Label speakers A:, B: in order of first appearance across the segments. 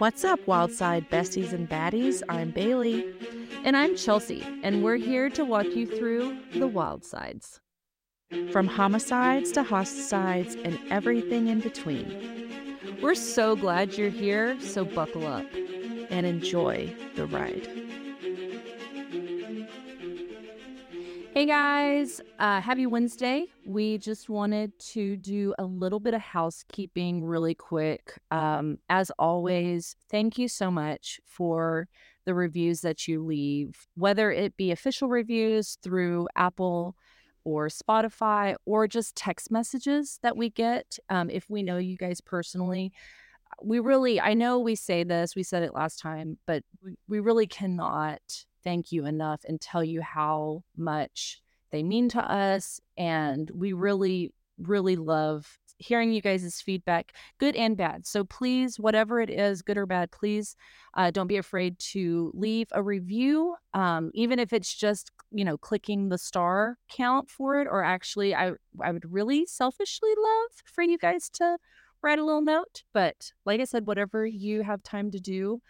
A: What's up, Wildcide besties and baddies? I'm Bailey.
B: And I'm Chelsea, and we're here to walk you through the wild sides.
A: From homicides to hosticides and everything in between.
B: We're so glad you're here, so buckle up
A: and enjoy the ride.
B: Hey guys, uh, happy Wednesday. We just wanted to do a little bit of housekeeping really quick. Um, as always, thank you so much for the reviews that you leave, whether it be official reviews through Apple or Spotify or just text messages that we get. Um, if we know you guys personally, we really, I know we say this, we said it last time, but we, we really cannot thank you enough and tell you how much they mean to us. And we really, really love hearing you guys' feedback, good and bad. So please, whatever it is, good or bad, please uh, don't be afraid to leave a review, um, even if it's just you know clicking the star count for it. Or actually, I I would really selfishly love for you guys to write a little note. But like I said, whatever you have time to do,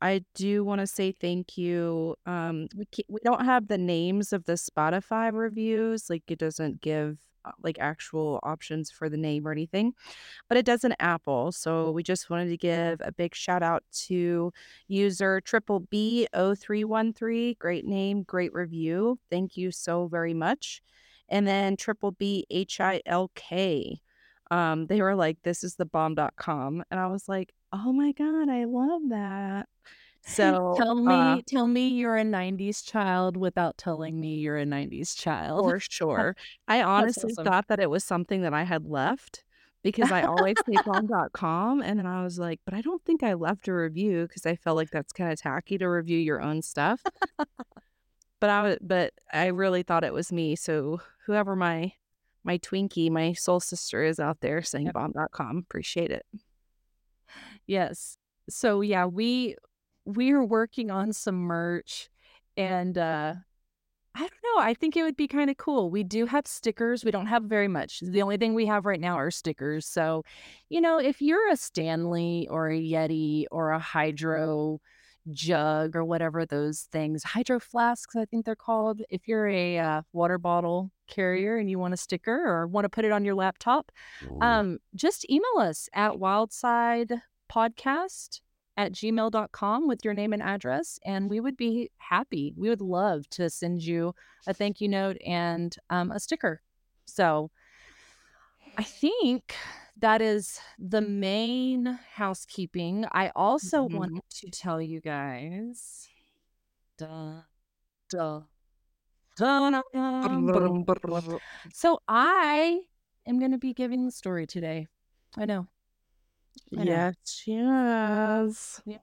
A: I do want to say thank you. Um, we we don't have the names of the Spotify reviews. Like it doesn't give uh, like actual options for the name or anything, but it does an Apple. So we just wanted to give a big shout out to user triple B 313 Great name, great review. Thank you so very much. And then triple B H I L K. Um, they were like, this is the bomb.com. And I was like, oh my God, I love that. So
B: tell me, uh, tell me you're a '90s child without telling me you're a '90s child.
A: For sure. I honestly awesome. thought that it was something that I had left because I always say bomb.com. And then I was like, but I don't think I left a review because I felt like that's kind of tacky to review your own stuff. but I was, but I really thought it was me. So whoever my my Twinkie, my soul sister is out there saying bomb.com, appreciate it.
B: Yes. So yeah, we we are working on some merch and uh I don't know. I think it would be kind of cool. We do have stickers. We don't have very much. The only thing we have right now are stickers. So, you know, if you're a Stanley or a Yeti or a Hydro jug or whatever those things, Hydro flasks, I think they're called. If you're a uh, water bottle carrier and you want a sticker or want to put it on your laptop, um, just email us at Wildcide Podcast at gmail.com with your name and address, and we would be happy. We would love to send you a thank you note and um, a sticker. So I think that is the main housekeeping. I also mm-hmm. wanted to tell you guys. Duh, duh. So I am going to be giving the story today. I know.
A: Yes, yes.
B: Yeah.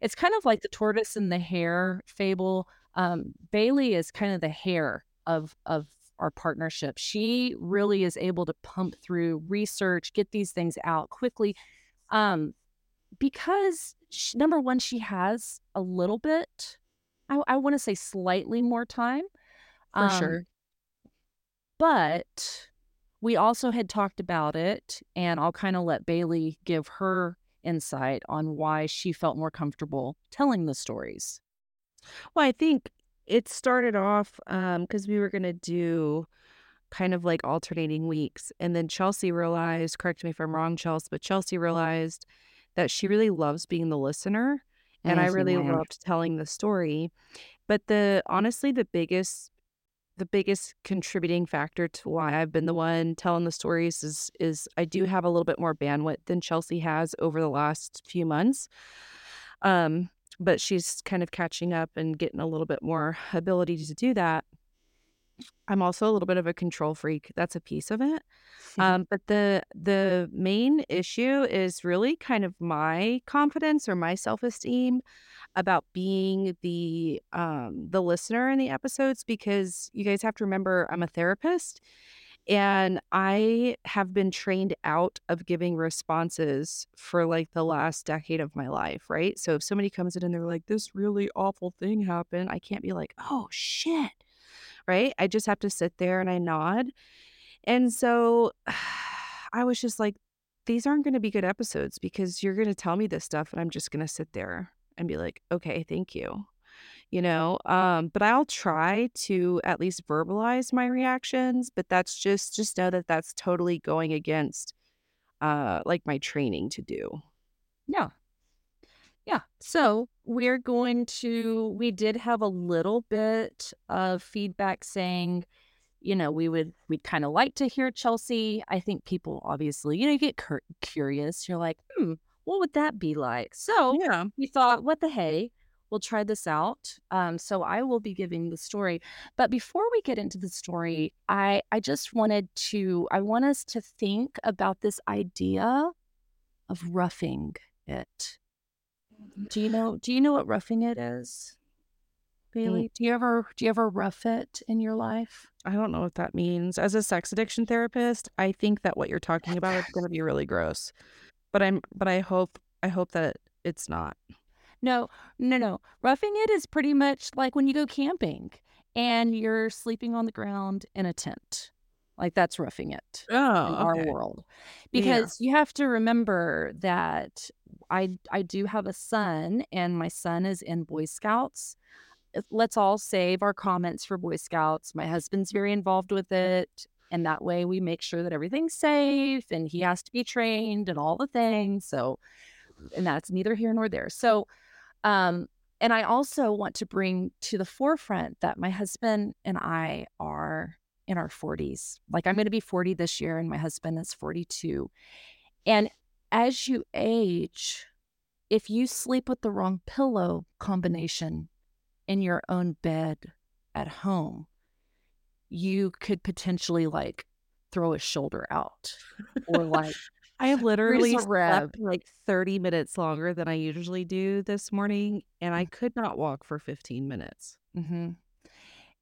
B: It's kind of like the tortoise and the hare fable. Um, Bailey is kind of the hare of of our partnership. She really is able to pump through research, get these things out quickly, um, because she, number one, she has a little bit. I, I want to say slightly more time,
A: for um, sure.
B: But we also had talked about it, and I'll kind of let Bailey give her insight on why she felt more comfortable telling the stories.
A: Well, I think it started off because um, we were going to do kind of like alternating weeks. And then Chelsea realized, correct me if I'm wrong, Chelsea, but Chelsea realized that she really loves being the listener. And I really loved telling the story. But the honestly, the biggest the biggest contributing factor to why I've been the one telling the stories is is I do have a little bit more bandwidth than Chelsea has over the last few months. Um, but she's kind of catching up and getting a little bit more ability to do that. I'm also a little bit of a control freak. That's a piece of it. Um, but the the main issue is really kind of my confidence or my self esteem about being the um, the listener in the episodes because you guys have to remember I'm a therapist and I have been trained out of giving responses for like the last decade of my life, right? So if somebody comes in and they're like, this really awful thing happened, I can't be like, oh shit, right? I just have to sit there and I nod. And so I was just like, these aren't going to be good episodes because you're going to tell me this stuff and I'm just going to sit there and be like, okay, thank you. You know, um, but I'll try to at least verbalize my reactions, but that's just just know that that's totally going against uh like my training to do.
B: Yeah. Yeah. So we're going to, we did have a little bit of feedback saying, you know, we would, we'd kind of like to hear Chelsea. I think people obviously, you know, you get cur- curious. You're like, hmm, what would that be like? So
A: Yeah.
B: we thought, what the hey, we'll try this out. Um, so I will be giving the story. But before we get into the story, I, I just wanted to, I want us to think about this idea of roughing it. Do you know do you know what roughing it is? Bailey, do you ever do you ever rough it in your life?
A: I don't know what that means. As a sex addiction therapist, I think that what you're talking about is going to be really gross. But I'm but I hope I hope that it's not.
B: No, no, no. Roughing it is pretty much like when you go camping and you're sleeping on the ground in a tent. Like that's roughing it in
A: Oh,
B: our
A: okay.
B: world.
A: Yeah.
B: Because you have to remember that I I do have a son and my son is in Boy Scouts. Let's all save our comments for Boy Scouts. My husband's very involved with it. And that way we make sure that everything's safe and he has to be trained and all the things. So, and that's neither here nor there. So, um, and I also want to bring to the forefront that my husband and I are in our 40s. Like I'm going to be 40 this year and my husband is 42. And as you age, if you sleep with the wrong pillow combination in your own bed at home, you could potentially like throw a shoulder out or like
A: I have literally slept like 30 minutes longer than I usually do this morning, and I could not walk for 15 minutes.
B: hmm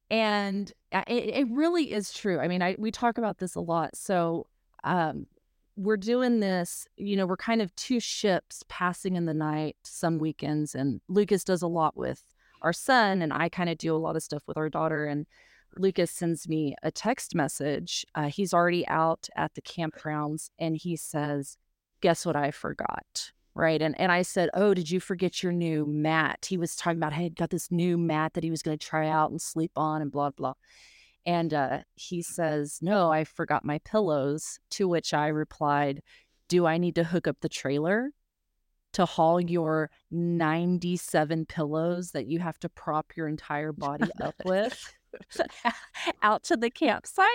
B: And uh, it, it really is true. I mean, I we talk about this a lot. So um, we're doing this. You know, we're kind of two ships passing in the night some weekends, and Lucas does a lot with our son, and I kind of do a lot of stuff with our daughter. And Lucas sends me a text message. Uh, he's already out at the campgrounds, and he says, "Guess what I forgot." Right. And and I said, Oh, did you forget your new mat? He was talking about, hey, he got this new mat that he was going to try out and sleep on and blah, blah. And uh, he says, No, I forgot my pillows. To which I replied, Do I need to hook up the trailer to haul your 97 pillows that you have to prop your entire body up with? out to the campsite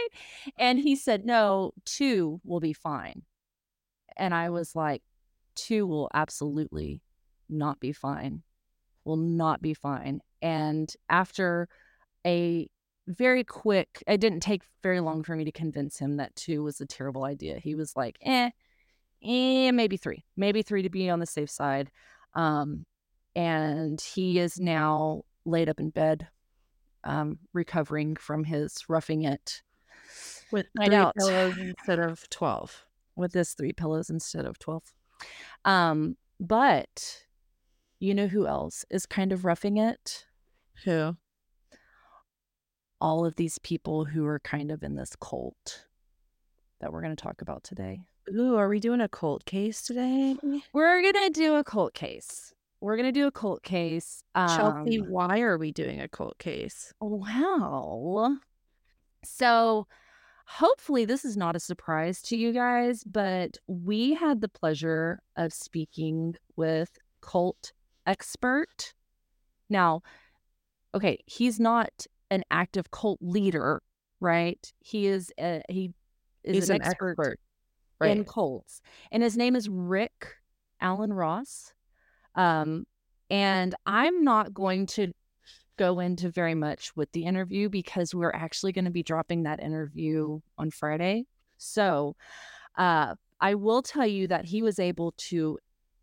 B: and he said no two will be fine and i was like two will absolutely not be fine, will not be fine. And after a very quick, it didn't take very long for me to convince him that two was a terrible idea. He was like, eh, eh, maybe three, maybe three to be on the safe side. Um, and he is now laid up in bed, um, recovering from his roughing it
A: With three
B: out.
A: pillows instead of 12.
B: with this three pillows instead of 12. Um, but you know who else is kind of roughing it?
A: Who?
B: All of these people who are kind of in this cult that we're going to talk about today.
A: Ooh, are we doing a cult case today?
B: We're going to do a cult case. We're going to do a cult case.
A: Chelsea,
B: Um,
A: why are we doing a cult case?
B: Wow. So, hopefully, this is not a surprise to you guys, but we had the pleasure of speaking with cult expert. Now, okay, he's not an active cult leader, right? He is a, he is
A: He's
B: an, expert, in cults, and his name is Rick Alan Ross. Um, and I'm not going to go into very much with the interview because we're actually going to be dropping that interview on Friday. So, uh, I will tell you that he was able to,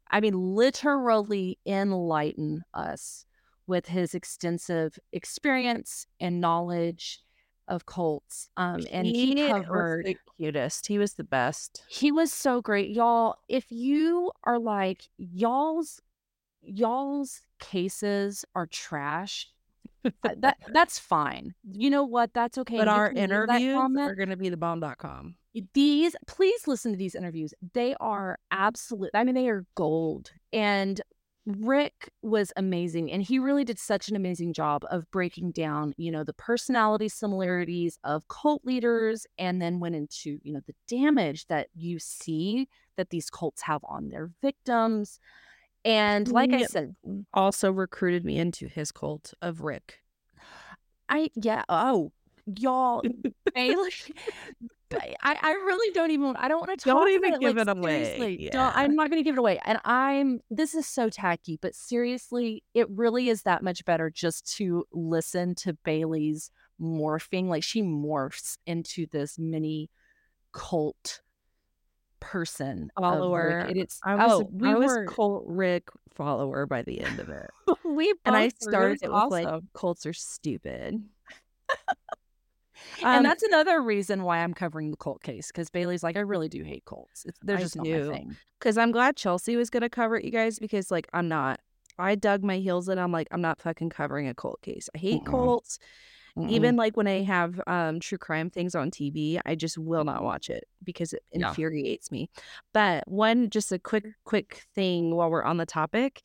B: I mean, literally enlighten us with his extensive experience and knowledge of cults. Um, and he,
A: was
B: covered
A: the cutest. He was the best.
B: he was so great y'all if you are like y'all's y'all's cases are trash that that's fine. You know what? That's okay.
A: But
B: You
A: our
B: can leave that
A: interviews are going to be the bomb.com.
B: these please listen to these interviews they are absolute i mean they are gold and rick was amazing and he really did such an amazing job of breaking down you know the personality similarities of cult leaders and then went into you know the damage that you see that these cults have on their victims and like i said mm
A: Also recruited me into his cult of Rick.
B: i yeah oh y'all Bailey, Ba- I, I really don't even I don't want to talk
A: Don't even give
B: like,
A: it away. Yeah.
B: I'm not going to give it away. And I'm this is so tacky, but seriously, it really is that much better just to listen to Bailey's morphing. Like she morphs into this mini cult person Rick.
A: Follower.
B: It is
A: I was,
B: oh we
A: I was
B: were
A: cult Rick follower by the end of it.
B: we
A: and I started
B: was
A: it with like cults are stupid.
B: and
A: Um,
B: that's another reason why I'm covering the cult case because Bailey's like I really do hate cults. It's, they're
A: I
B: just thing.
A: because I'm glad Chelsea was gonna cover it, you guys, because like I'm not. I dug my heels in. I'm like, I'm not fucking covering a cult case. I hate
B: Mm-mm.
A: cults.
B: Mm-mm.
A: Even like when I have um true crime things on TV, I just will not watch it because it
B: Yeah.
A: infuriates me. But one just a quick quick thing while we're on the topic.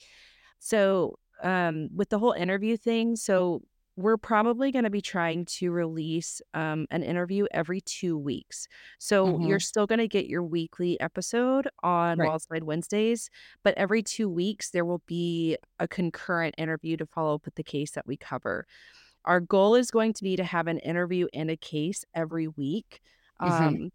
A: So um with the whole interview thing, so we're probably going to be trying to release um, an interview every two weeks. So you're still going to get your weekly episode on
B: Right.
A: Wildcide Wednesdays, but every two weeks there will be a concurrent interview to follow up with the case that we cover. Our goal is going to be to have an interview and a case every week.
B: Mhm.
A: Um,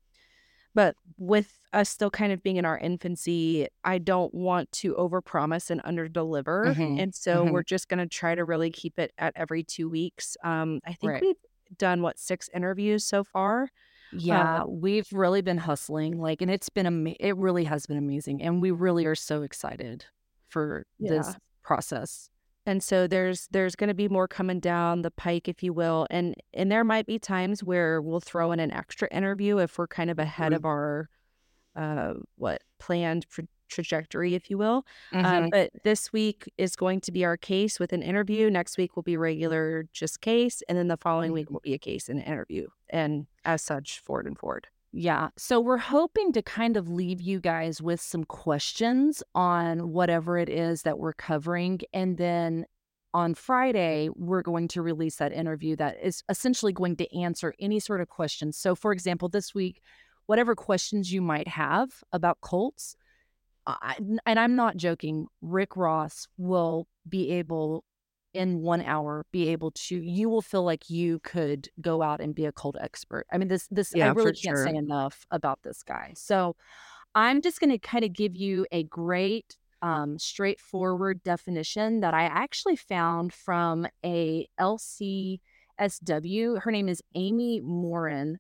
A: but with us still kind of being in our infancy, I don't want to overpromise and underdeliver.
B: Mhm.
A: And so
B: Mhm.
A: we're just going to try to really keep it at every two weeks. Um, I think
B: Right.
A: we've done what six interviews so far.
B: Yeah, we've really been hustling, like, and it's been ama- it really has been amazing, and we really are so excited for this process.
A: And so there's there's going to be more coming down the pike if you will and and there might be times where we'll throw in an extra interview if we're kind of ahead
B: Mhm.
A: of our uh what planned tra- trajectory if you will
B: Mm-hmm.
A: um, but this week is going to be our case with an interview next week will be regular just case and then the following week
B: Mhm.
A: will be a case and an interview and as such forward and forward
B: Yeah. So we're hoping to kind of leave you guys with some questions on whatever it is that we're covering. And then on Friday, we're going to release that interview that is essentially going to answer any sort of questions. So, for example, this week, whatever questions you might have about cults, I, and I'm not joking, Rick Ross will be able in one hour be able to you will feel like you could go out and be a cult expert. I mean this this i
A: Yeah, for
B: really can't say enough about this guy. So i'm just going to kind of give you a great um, straightforward definition that i actually found from a lcsw her name is amy morin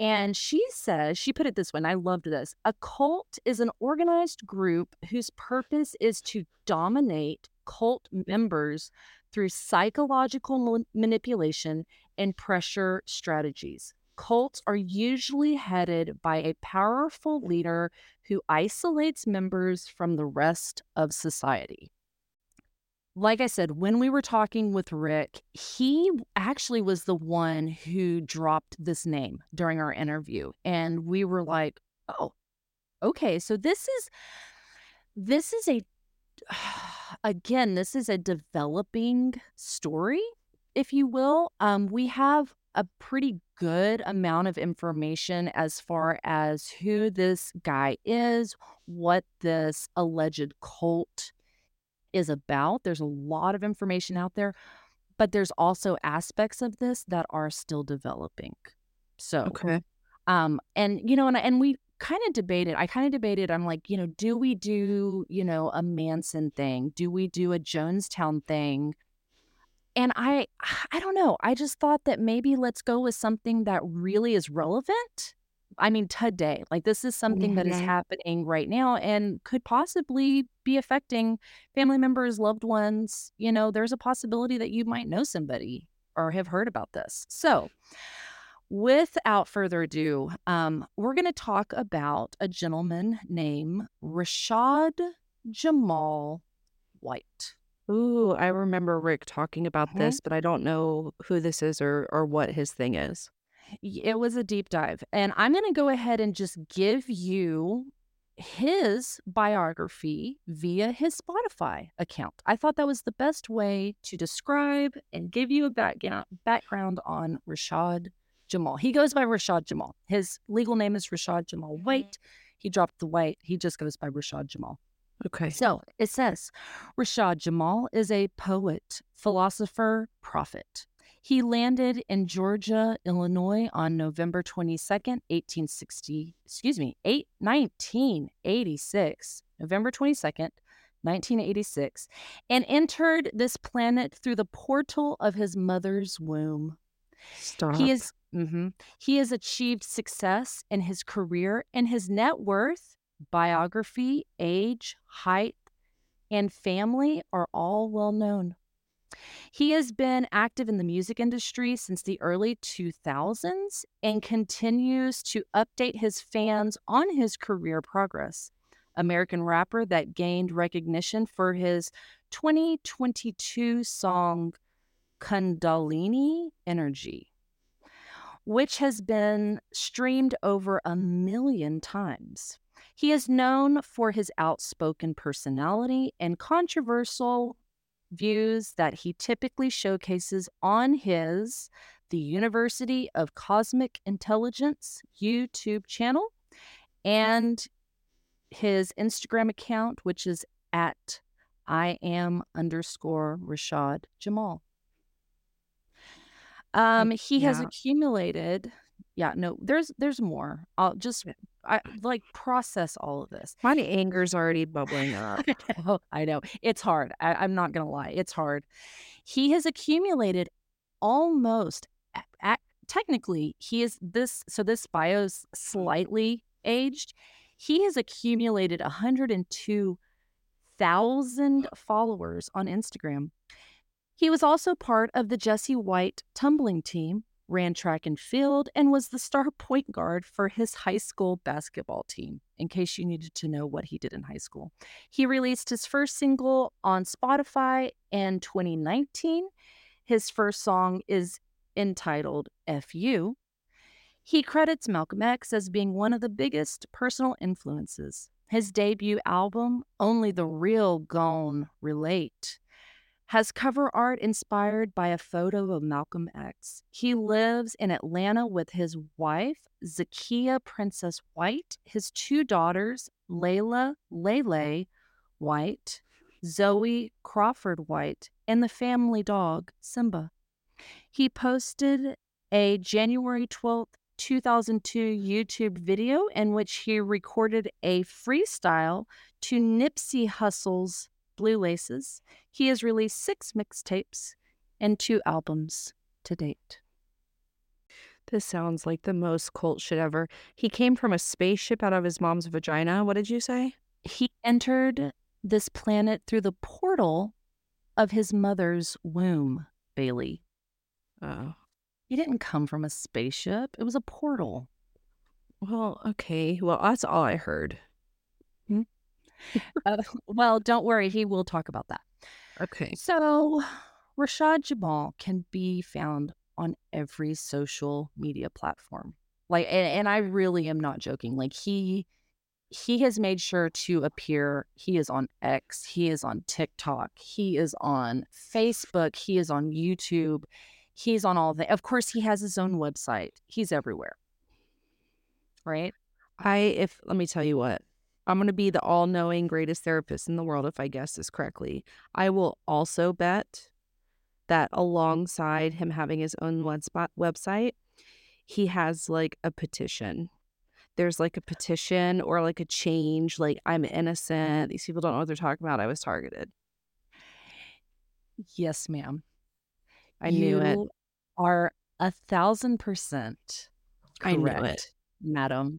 B: and she says, she put it this way, and I loved this a cult is an organized group whose purpose is to dominate cult members through psychological manipulation and pressure strategies. Cults are usually headed by a powerful leader who isolates members from the rest of society. Like I said, when we were talking with Rick, he actually was the one who dropped this name during our interview. And we were like, oh, okay. So this is this is a again, this is a developing story, if you will. Um, we have a pretty good amount of information as far as who this guy is, what this alleged cult is about. There's a lot of information out there, but there's also aspects of this that are still developing. So,
A: okay
B: um, and you know, and and we kind of debated. I kind of debated. I'm like, you know, do we do you know a Manson thing? Do we do a Jonestown thing? And I, I don't know. I just thought that maybe let's go with something that really is relevant. I mean, today, like this is something that is
A: Mhm.
B: happening right now and could possibly be affecting family members, loved ones. You know, there's a possibility that you might know somebody or have heard about this. So, without further ado, um, we're going to talk about a gentleman named Rashad Jamal White.
A: Ooh, I remember Rick talking about
B: Mhm.
A: this, but I don't know who this is or or what his thing is.
B: It was a deep dive. And I'm going to go ahead and just give you his biography via his Spotify account. I thought that was the best way to describe and give you a backga- background on Rashad Jamal. He goes by Rashad Jamal. His legal name is Rashad Jamal mm-hmm. White. He dropped the white. He just goes by Rashad Jamal.
A: Okay.
B: So it says Rashad Jamal is a poet, philosopher, prophet. He landed in Georgia, Illinois on November 22nd, 1860, excuse me, 8, 1986, November 22nd, 1986, and entered this planet through the portal of his mother's womb.
A: Stop.
B: He is mhm. he has achieved success in his career and his net worth, biography, age, height, and family are all well known. He has been active in the music industry since the early 2000s and continues to update his fans on his career progress. American rapper that gained recognition for his 2022 song Kundalini Energy, which has been streamed over a million times. He is known for his outspoken personality and controversial views that he typically showcases on his The University of Cosmic Intelligence YouTube channel and his Instagram account, which is at I am underscore Rashad Jamal. Um, he has
A: yeah.
B: accumulated. Yeah, no, there's there's more. I'll just I like process all of this.
A: My anger's already bubbling up.
B: I know, I know. It's hard. I, I'm not gonna lie. It's hard. He has accumulated almost a- a- technically he is this so this bio's slightly aged. He has accumulated 102,000 followers on Instagram. He was also part of the Jesse White tumbling team, ran track and field, and was the star point guard for his high school basketball team, in case you needed to know what he did in high school. He released his first single on Spotify in 2019. His first song is entitled FU. He credits Malcolm X as being one of the biggest personal influences. His debut album, Only the Real Gone Relate, has cover art inspired by a photo of Malcolm X. He lives in Atlanta with his wife, Zakia Princess White, his two daughters, Layla Lele White, Zoe Crawford White, and the family dog, Simba. He posted a January 12th, 2002 YouTube video in which he recorded a freestyle to Nipsey Hussle's Blue Laces. He has released six mixtapes and two albums to date.
A: This sounds like the most cult shit ever. He came from a spaceship out of his mom's vagina. What did you say?
B: He entered this planet through the portal of his mother's womb, Bailey.
A: Oh.
B: He didn't come from a spaceship, it was a portal.
A: Well, okay. Well, that's all I heard.
B: Uh, well, don't worry, he will talk about that.
A: Okay.
B: So, Rashad Jamal can be found on every social media platform. Like, and, and I really am not joking. Like, he he has made sure to appear. He is on X. He is on TikTok. He is on Facebook. He is on YouTube. He's on all the. Of course, he has his own website. He's everywhere. Right?
A: I if let me tell you what. I'm going to be the all-knowing greatest therapist in the world if I guess this correctly. I will also bet that alongside him having his own website, website, he has like a petition. There's like a petition or like a change, like I'm innocent. These people don't know what they're talking about. I was targeted.
B: Yes, ma'am.
A: I knew it.
B: You Are a thousand percent
A: I
B: correct,
A: knew it.
B: madam.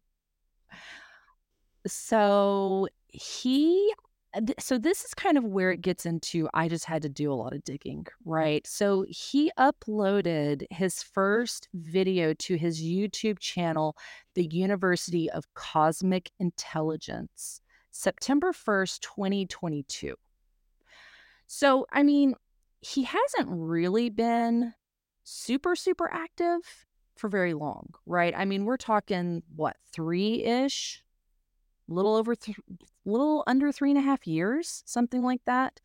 B: So he, uh, so this is kind of where it gets into. I just had to do a lot of digging, right? So he uploaded his first video to his YouTube channel, The University of Cosmic Intelligence, September 1st, 2022. So, I mean, he hasn't really been super, super active for very long, right? I mean, we're talking what, three ish, little over, th- little under three and a half years, something like that.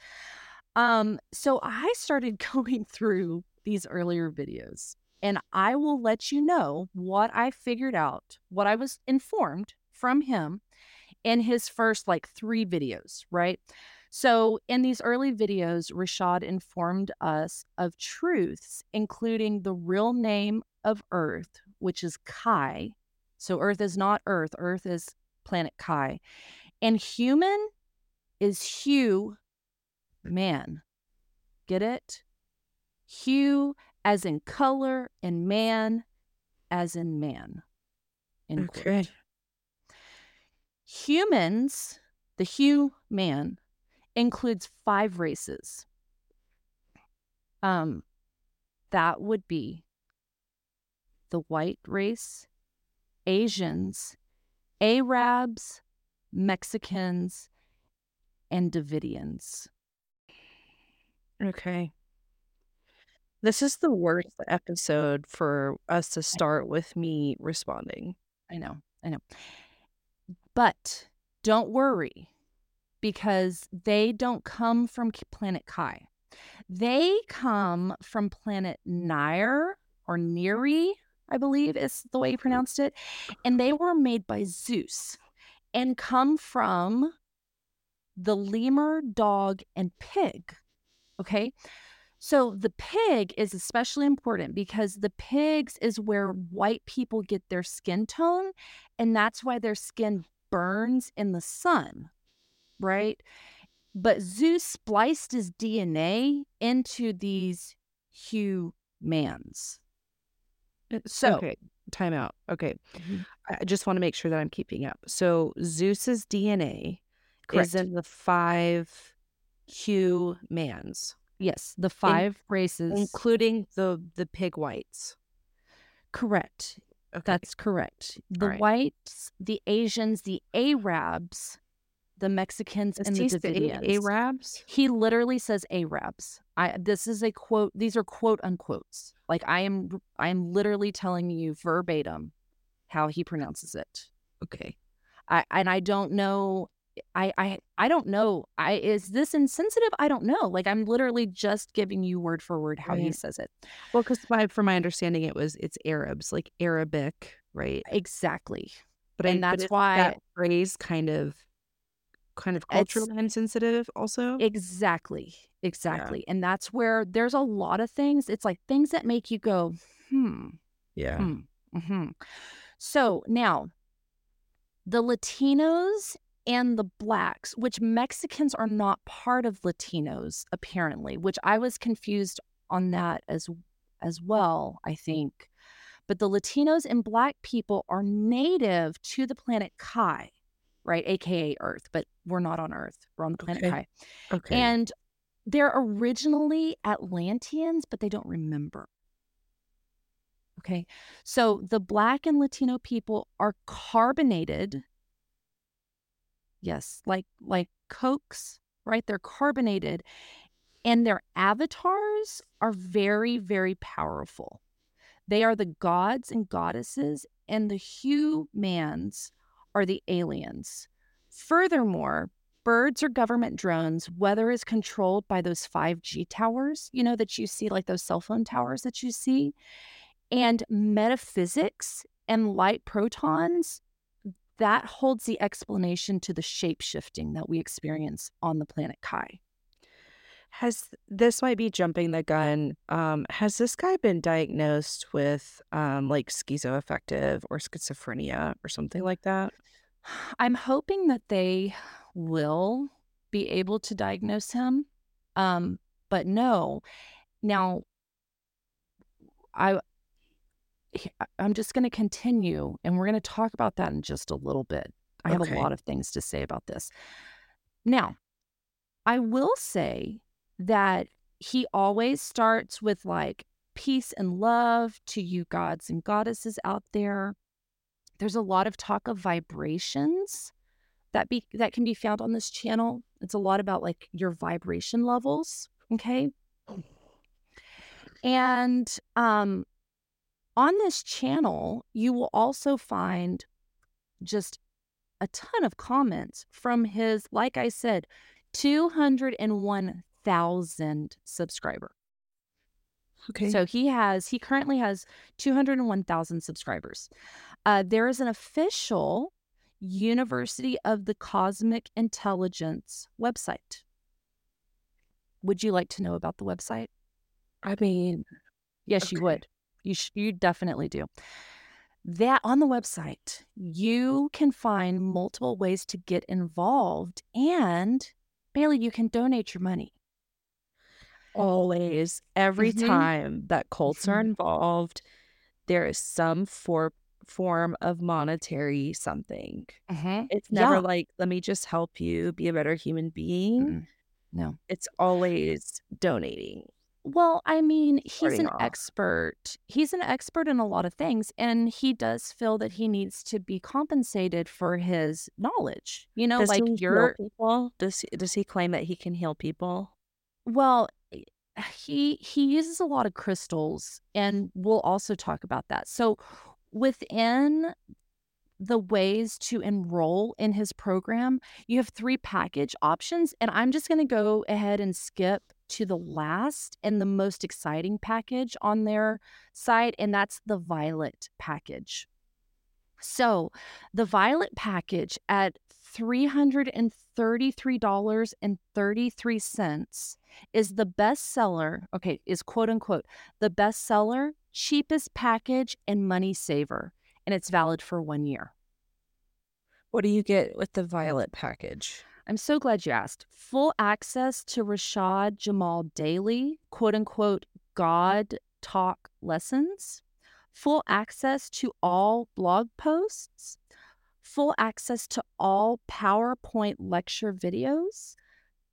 B: Um, so I started going through these earlier videos and I will let you know what I figured out, what I was informed from him in his first like three videos, right? So, in these early videos, Rashad informed us of truths, including the real name of Earth, which is Kai. So, Earth is not Earth, Earth is planet Kai. And human is hue man. Get it? Hue as in color and man as in man. End
A: Okay.
B: quote. Humans, the hue man, includes five races. Um, that would be the white race, Asians, Arabs, Mexicans, and Davidians.
A: Okay. This is the worst episode for us to start with me responding.
B: I know, I know. But don't worry because they don't come from planet Kai. They come from planet Nair or Neri, I believe is the way you mm. pronounced it. And uh-huh. they were made by Zeus and come from the lemur, dog, and pig. Okay. So the pig is especially important because the pigs is where white people get their skin tone, and that's why their skin burns in the sun, right? But Zeus spliced his DNA into these humans. So-
A: okay, time out. Okay,
B: Mhm.
A: I just want to make sure that I'm keeping up. So Zeus's DNA
B: Correct.
A: is in the five Q mans.
B: yes, the five races.
A: including the the pig whites.
B: correct.
A: Okay.
B: That's correct. The
A: right.
B: whites, the Asians, the Arabs, the Mexicans,
A: Does
B: and the Davidians.
A: Arabs.
B: He literally says Arabs. I this is a quote. These are quote unquotes. Like I am I am literally telling you verbatim how he pronounces it.
A: Okay.
B: I and I don't know I I I don't know. I is this insensitive? I don't know. Like I'm literally just giving you word for word how he says it.
A: Well, because my from my understanding, it was it's Arabs, like Arabic, right?
B: Exactly.
A: But
B: And
A: but
B: that's
A: isn't
B: why-
A: that phrase kind of kind of
B: It's-
A: culturally insensitive. Also,
B: Exactly. Exactly. And that's where there's a lot of things. It's like things that make you go, hmm.
A: yeah.
B: Hmm. hmm So now, the Latinos and the blacks, which Mexicans are not part of Latinos, apparently, which I was confused on that as as well. I think, but the Latinos and black people are native to the planet Kai, right, aka Earth, but we're not on Earth. We're on the planet
A: Okay.
B: Kai,
A: Okay.
B: and they're originally Atlanteans, but they don't remember. Okay. So the Black and Latino people are carbonated. Yes, like like Cokes, right? They're carbonated and their avatars are very, very powerful. They are the gods and goddesses, and the humans are the aliens. Furthermore, birds or government drones, weather is controlled by those 5G towers, you know, that you see, like those cell phone towers that you see. And metaphysics and light protons, that holds the explanation to the shape shifting that we experience on the planet Kai.
A: Has this might be jumping the gun? Um, has this guy been diagnosed with um like schizoaffective or schizophrenia or something like that?
B: I'm hoping that they will be able to diagnose him. Um, but no. Now, I I'm just going to continue, and we're going to talk about that in just a little bit. I have a lot of things to say about this. Now, I will say that he always starts with like peace and love to you gods and goddesses out there. There's a lot of talk of vibrations, that be that can be found on this channel. It's a lot about like your vibration levels, okay? And um on this channel, you will also find just a ton of comments from his like I said, 201,000 subscriber.
A: Okay.
B: So he has he currently has 201,000 subscribers. Uh, there is an official University of the Cosmic Intelligence website. Would you like to know about the website?
A: I mean,
B: Yes, you would. You sh- you definitely do. That on the website, you can find multiple ways to get involved and Bailey, you can donate your money.
A: Always, every
B: Mhm.
A: time that cults are
B: Mhm.
A: involved, there is some for form of monetary something.
B: Mm-hmm.
A: It's never
B: Yeah.
A: like, let me just help you be a better human being.
B: No.
A: It's always donating.
B: Well, I mean, he's
A: Starting
B: an
A: off.
B: expert. He's an expert in a lot of things, and he does feel that he needs to be compensated for his knowledge. You know,
A: Does
B: like
A: he heal people? Does does he claim that he can heal people?
B: well, he he uses a lot of crystals, and we'll also talk about that. So, within the ways to enroll in his program, you have three package options, and I'm just going to go ahead and skip to the last and the most exciting package on their site, and that's the Violet package. So, the Violet package at $333.33 is the best seller, okay, is quote unquote the best seller, cheapest package, and money saver. And it's valid for one year.
A: What do you get with the violet package?
B: I'm so glad you asked. Full access to Rashad Jamal Daily, quote unquote, God talk lessons, full access to all blog posts, full access to all PowerPoint lecture videos,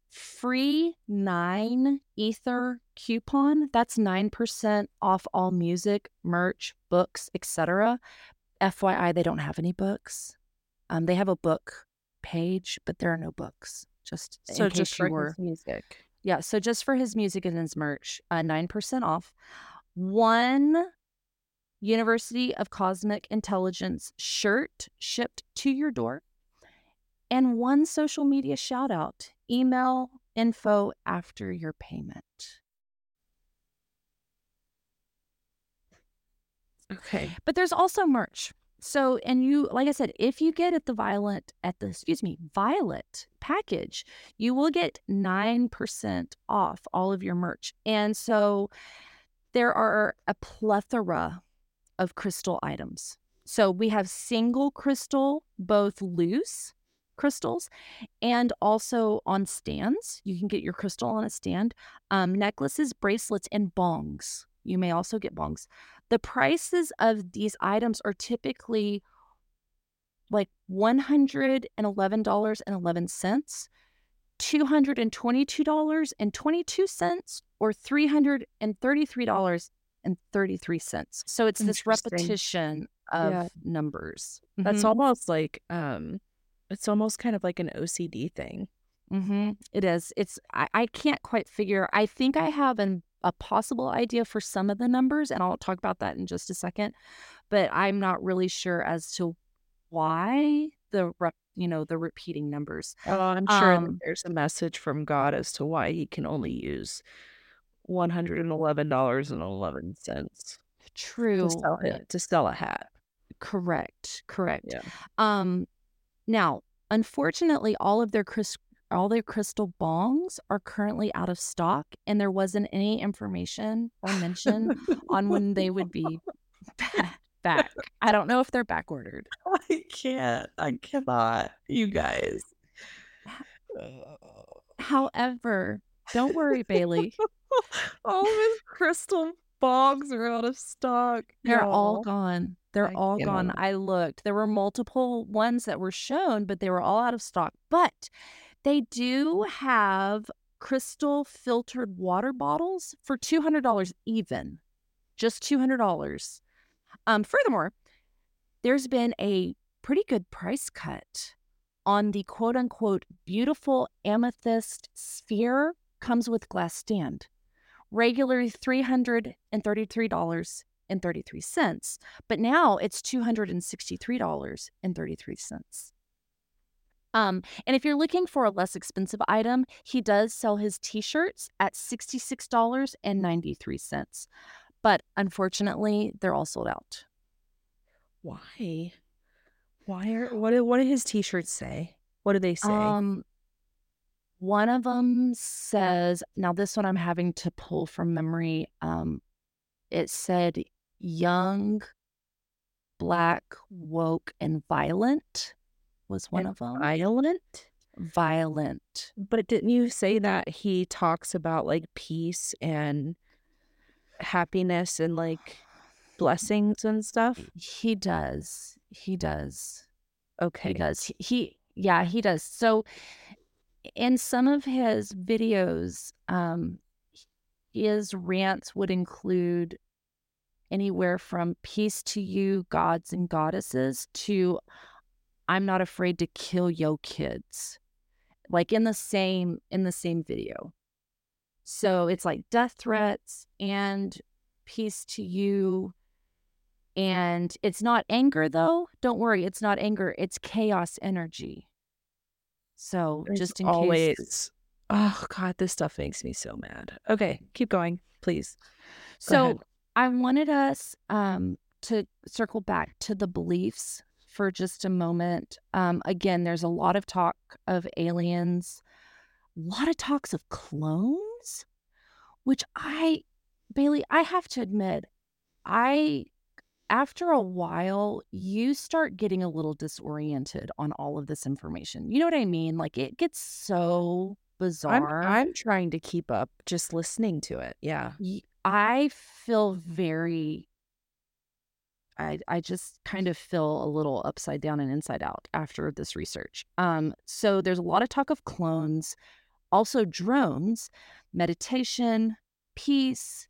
B: free nine Ether coupon. That's 9% off all music, merch, books, etc. FYI, they don't have any books. Um, they have a book page, but there are no books. Just
A: So
B: in case
A: just for
B: were,
A: his music.
B: yeah. So just for his music and his merch, uh, nine percent off. One University of Cosmic Intelligence shirt shipped to your door, and one social media shout out. Email info after your payment.
A: Okay.
B: But there's also merch. So, and you, like I said, if you get at the violet, at the, excuse me, violet package, you will get 9% off all of your merch. And so there are a plethora of crystal items. So we have single crystal, both loose crystals and also on stands. You can get your crystal on a stand, um, necklaces, bracelets, and bongs. You may also get bongs. The prices of these items are typically like $111.11, $222.22, or $333.33. So it's this repetition of
A: Yeah.
B: numbers.
A: That's
B: Mhm.
A: almost like um it's almost kind of like an OCD thing.
B: Mm-hmm. It is. It's. I, I can't quite figure. I think I have an, a possible idea for some of the numbers, and I'll talk about that in just a second. But I'm not really sure as to why the rep, you know, the repeating numbers.
A: Oh, I'm sure
B: Um,
A: there's a message from God as to why he can only use one hundred and eleven dollars and eleven cents
B: True.
A: to sell it to sell a hat.
B: Correct. Correct.
A: Yeah.
B: Um. Now, unfortunately, all of their crys- all their crystal bongs are currently out of stock, and there wasn't any information or mention on when they would be back. I don't know if they're back ordered.
A: I can't. I cannot. You guys.
B: However, don't worry, Bailey.
A: All of his crystal bogs are out of stock.
B: They're all
A: y'all.
B: gone. They're
A: I
B: all gone. I looked. There were multiple ones that were shown, but they were all out of stock. But they do have crystal filtered water bottles for $200 even. Just $200. Um, furthermore, there's been a pretty good price cut on the quote unquote beautiful amethyst sphere comes with glass stand. Regularly $333.33, but now it's $263.33. Um, and if you're looking for a less expensive item, he does sell his t-shirts at $66.93. But unfortunately, they're all sold out.
A: Why? Why are what do, what do his t-shirts say? What do they say?
B: Um one of them says, now this one I'm having to pull from memory. Um it said young, black, woke, and violent was one
A: And
B: of them.
A: violent?
B: Violent.
A: But didn't you say that he talks about like peace and happiness and like blessings and stuff?
B: He does. He does.
A: Okay.
B: He does. He, he yeah, he does. So in some of his videos, um his rants would include anywhere from peace to you, gods and goddesses, to I'm not afraid to kill yo kids. Like in the same in the same video. So it's like death threats and peace to you. And it's not anger though. Don't worry, it's not anger, it's chaos energy. So
A: There's
B: just in
A: always
B: case
A: Oh god, this stuff makes me so mad. Okay, keep going, please. Go
B: So
A: ahead.
B: I wanted us um, to circle back to the beliefs for just a moment. Um, again, there's a lot of talk of aliens, a lot of talks of clones, which I, Bailey, I have to admit, I, after a while, you start getting a little disoriented on all of this information. You know what I mean? Like it gets so
A: I'm
B: bizarre.
A: I'm trying to keep up just listening to it. Yeah.
B: I feel very I I just kind of feel a little upside down and inside out after this research. Um so there's a lot of talk of clones, also drones, meditation, peace,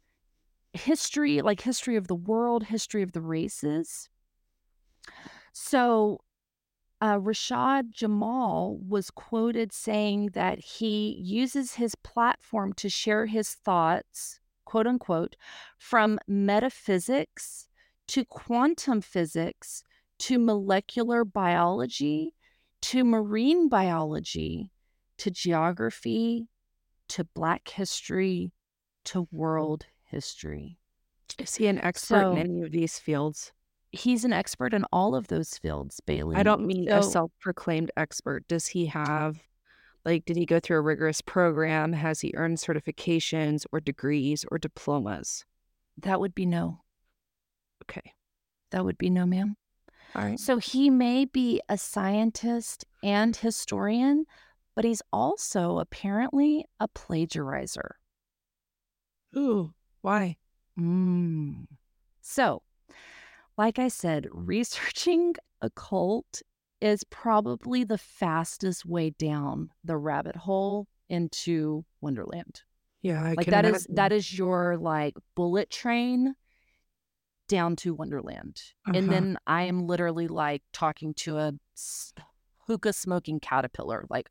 B: history, like history of the world, history of the races. So uh, Rashad Jamal was quoted saying that he uses his platform to share his thoughts, quote unquote, from metaphysics to quantum physics to molecular biology to marine biology to geography to Black history to world history.
A: Is he an expert in any of these fields?
B: he's an expert in all of those fields, Bailey.
A: I don't mean a self-proclaimed expert. Does he have like did he go through a rigorous program? Has he earned certifications or degrees or diplomas?
B: that would be no.
A: Okay.
B: That would be no, ma'am.
A: All right.
B: So he may be a scientist and historian, but he's also apparently a plagiarizer.
A: Ooh, why?
B: Mm. So, like I said, researching a cult is probably the fastest way down the rabbit hole into Wonderland.
A: Yeah, I
B: Like that is
A: imagine.
B: that is your like bullet train down to Wonderland. And
A: Uh-huh.
B: then I am literally like talking to a hookah smoking caterpillar, like,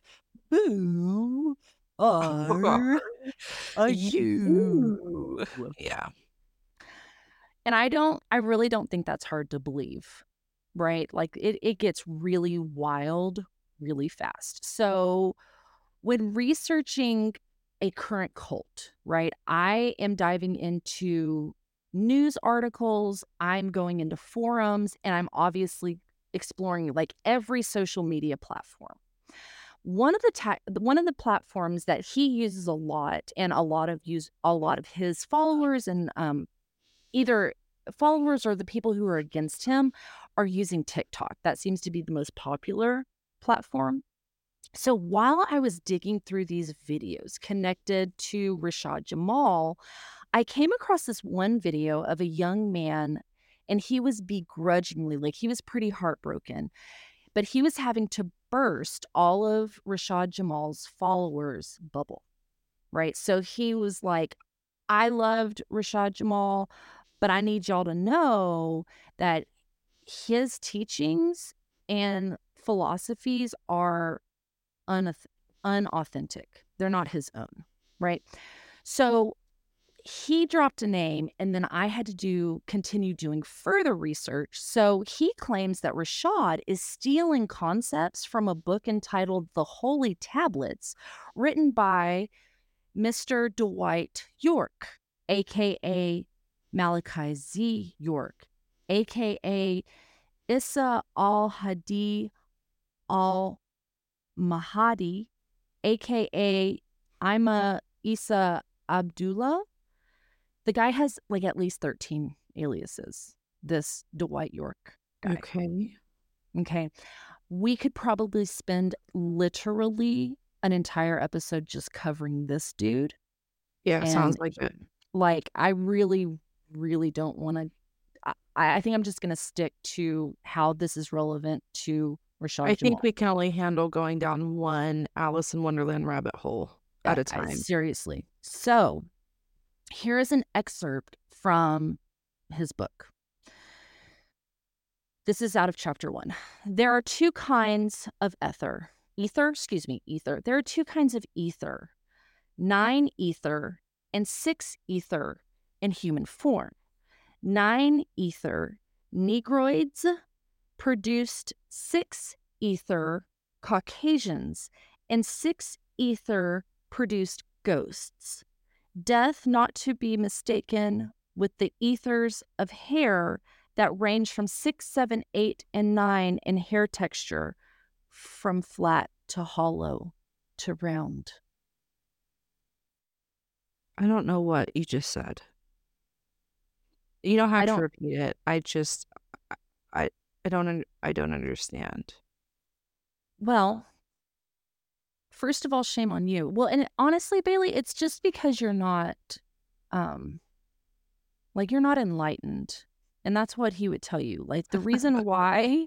B: who are are you?
A: You. Yeah.
B: And I don't, I really don't think that's hard to believe, right? Like it, it gets really wild really fast. So when researching a current cult, right, I am diving into news articles, I'm going into forums, and I'm obviously exploring like every social media platform. One of the ta- one of the platforms that he uses a lot, and a lot of use a lot of his followers and um, either followers or the people who are against him are using TikTok. That seems to be the most popular platform. So while I was digging through these videos connected to Rashad Jamal, I came across this one video of a young man and he was begrudgingly, like he was pretty heartbroken, but he was having to burst all of Rashad Jamal's followers' bubble, right? So he was like, I loved Rashad Jamal, but I need y'all to know that his teachings and philosophies are unauthentic. They're not his own, right? So he dropped a name and then I had to do continue doing further research. So he claims that Rashad is stealing concepts from a book entitled The Holy Tablets, written by Mr. Dwight York, aka Malachi Z. York, aka Issa al Hadi al Mahadi, aka Ima Isa Abdullah. The guy has like at least 13 aliases, this Dwight York guy.
A: Okay.
B: Okay. We could probably spend literally an entire episode just covering this dude.
A: Yeah, sounds like it.
B: like, I really, really don't want to. I, I think I'm just going to stick to how this is relevant to Rashad
A: I think we can only handle going down one Alice in Wonderland rabbit hole at a time.
B: seriously. So, here is an excerpt from his book. This is out of chapter one. There are two kinds of ether. Ether, excuse me, ether. There are two kinds of ether nine ether and six ether in human form. Nine ether negroids produced six ether Caucasians, and six ether produced ghosts. Death not to be mistaken with the ethers of hair that range from six, seven, eight, and nine in hair texture, from flat to hollow to round.
A: I don't know what you just said. You don't have
B: I
A: to
B: don't-
A: repeat it. I just, I, I, I don't, I don't understand.
B: Well, first of all, shame on you. Well, and honestly, Bailey, it's just because you're not, um, like you're not enlightened, and that's what he would tell you. Like the reason why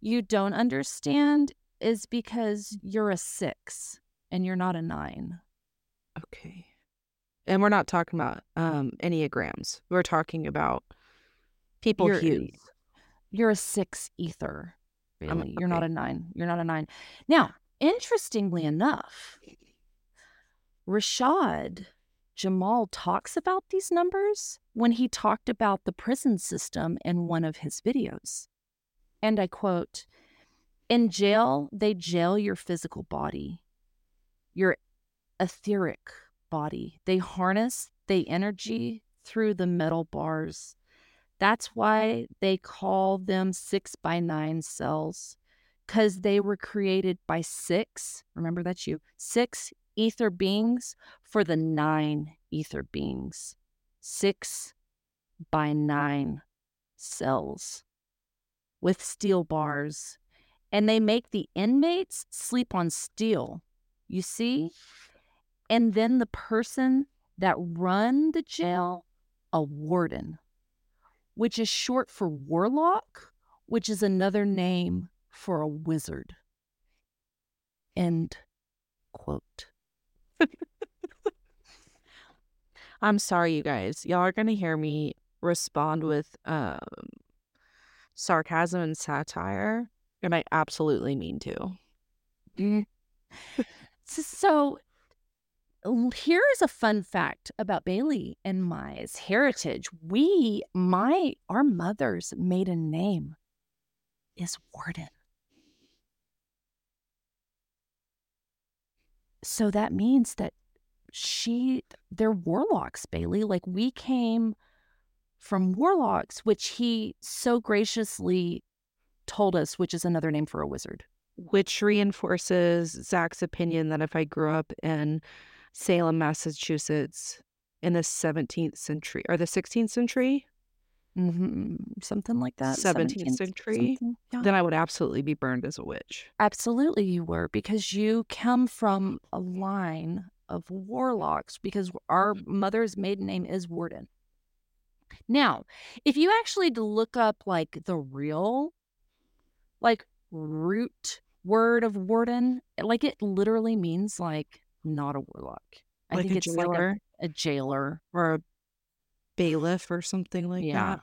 B: you don't understand is because you're a six and you're not a nine.
A: Okay. And we're not talking about um enneagrams. We're talking about people
B: You're-
A: hues.
B: You're a six ether,
A: I'm-
B: Bailey. You're not a nine. You're not a nine. Now, interestingly enough, Rashad Jamal talks about these numbers when he talked about the prison system in one of his videos. And I quote In jail, they jail your physical body, your etheric body. They harness the energy through the metal bars. That's why they call them six by nine cells, because they were created by six. Remember, that's you. Six ether beings for the nine ether beings. Six by nine cells with steel bars. And they make the inmates sleep on steel. You see? And then the person that run the jail, a warden, which is short for warlock, which is another name for a wizard. End quote.
A: I'm sorry, you guys. Y'all are gonna hear me respond with um sarcasm and satire, and I absolutely mean to.
B: S- So here is a fun fact about Bailey and my's heritage. We, my, our mother's maiden name is Warden. So that means that she, they're warlocks, Bailey. Like we came from warlocks, which he so graciously told us, which is another name for a wizard.
A: Which reinforces Zach's opinion that if I grew up in Salem, Massachusetts in the 17th century or the 16th century,
B: hmm Something like that.
A: 17th
B: 17th
A: century?
B: Yeah.
A: then I would absolutely be burned as a witch.
B: Absolutely, you were because you come from a line of warlocks because our mother's maiden name is Warden. Now, if you actually look up like the real, like root word of Warden, like it literally means like not a warlock. I
A: Like
B: think
A: a
B: it's like
A: jailer?
B: a, a jailer.
A: Or a bailiff or something like
B: Yeah.
A: that.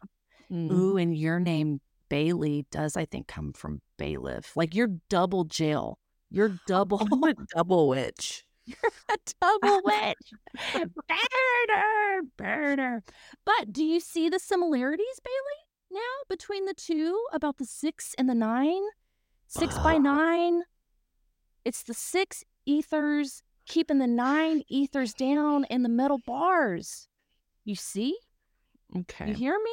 A: Mm.
B: Ooh, and your name Bailey does, I think, come from bailiff. Like you're double jail. You're double.
A: I'm a double witch.
B: You're a double witch. Burner, burner. But do you see the similarities, Bailey, now between the two about the six and the nine? Six by nine. It's the six ethers keeping the nine ethers down in the metal bars. You see?
A: Okay.
B: You hear me?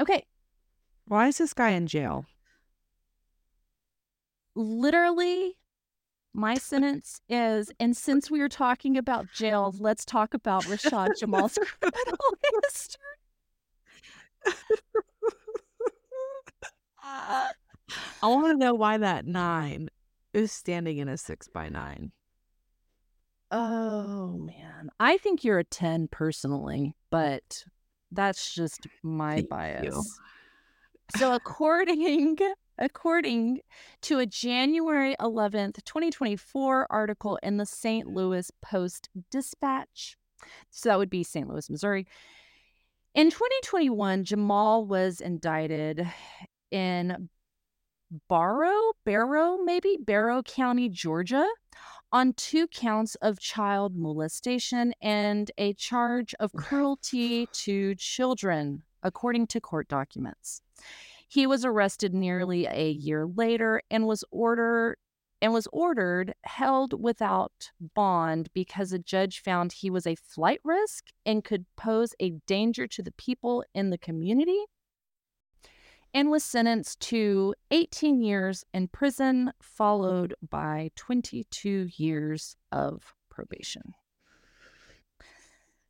B: Okay.
A: Why is this guy in jail?
B: Literally, my sentence is, and since we are talking about jail, let's talk about Rashad Jamal's criminal history.
A: I want to know why that nine is standing in a six by nine.
B: Oh man, I think you're a ten personally, but that's just my
A: Thank
B: bias.
A: you.
B: So according according to a January 11th, 2024 article in the St. Louis Post Dispatch, so that would be St. Louis, Missouri. In 2021, Jamal was indicted in Barrow, Barrow, maybe Barrow County, Georgia, on two counts of child molestation and a charge of cruelty to children, according to court documents. He was arrested nearly a year later and was ordered and was ordered held without bond because a judge found he was a flight risk and could pose a danger to the people in the community and was sentenced to 18 years in prison, followed by 22 years of probation.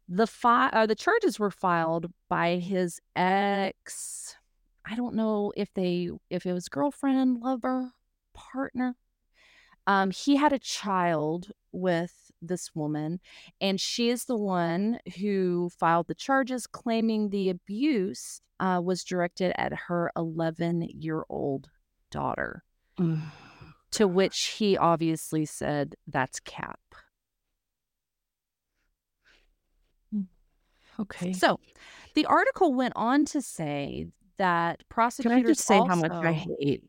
B: The fi- uh, the charges were filed by his ex. I don't know if they if it was girlfriend, lover, partner. Um, he had a child with this woman, and she is the one who filed the charges, claiming the abuse uh, was directed at her 11 year old daughter. To which he obviously said, That's Cap.
A: okay.
B: So the article went on to say that prosecutors.
A: Can I just say how much I hate?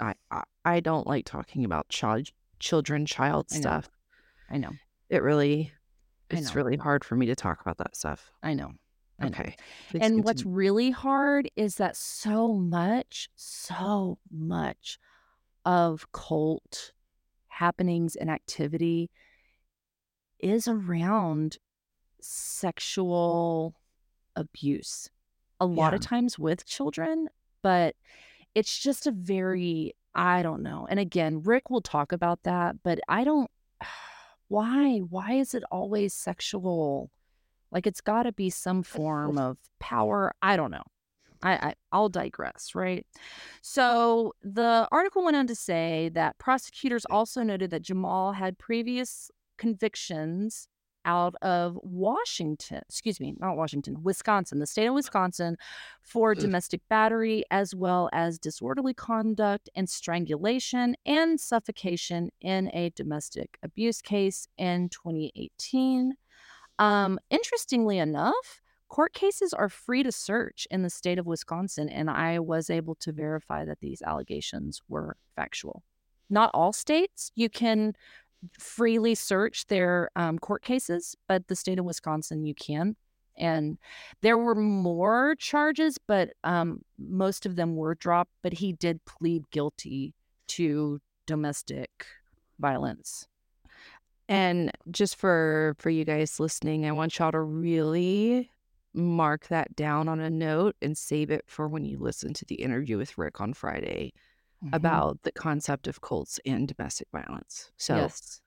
A: I, I I don't like talking about child children child
B: I
A: stuff.
B: I know,
A: It really it's really hard for me to talk about that stuff.
B: I know. I.
A: Okay. please
B: And what's really hard is that so much, so much of cult happenings and activity is around sexual abuse. A lot of times with children, but it's just a very, I don't know. And again, Rick will talk about that, but I don't, why? Why is it always sexual? Like it's got to be some form of power. I don't know. I, I I'll digress, right? So the article went on to say that prosecutors also noted that Jamal had previous convictions out of Washington, excuse me, not Washington, Wisconsin, the state of Wisconsin, for domestic battery as well as disorderly conduct and strangulation and suffocation in a domestic abuse case in 2018. Um, interestingly enough, court cases are free to search in the state of Wisconsin, and I was able to verify that these allegations were factual. Not all states you can freely search their um, court cases, but the state of Wisconsin you can. And there were more charges, but um, most of them were dropped. But he did plead guilty to domestic violence.
A: And just for for you guys listening, I want y'all to really mark that down on a note and save it for when you listen to the interview with Rick on Friday
B: Mhm.
A: about the concept of cults and domestic violence. So,
B: yes,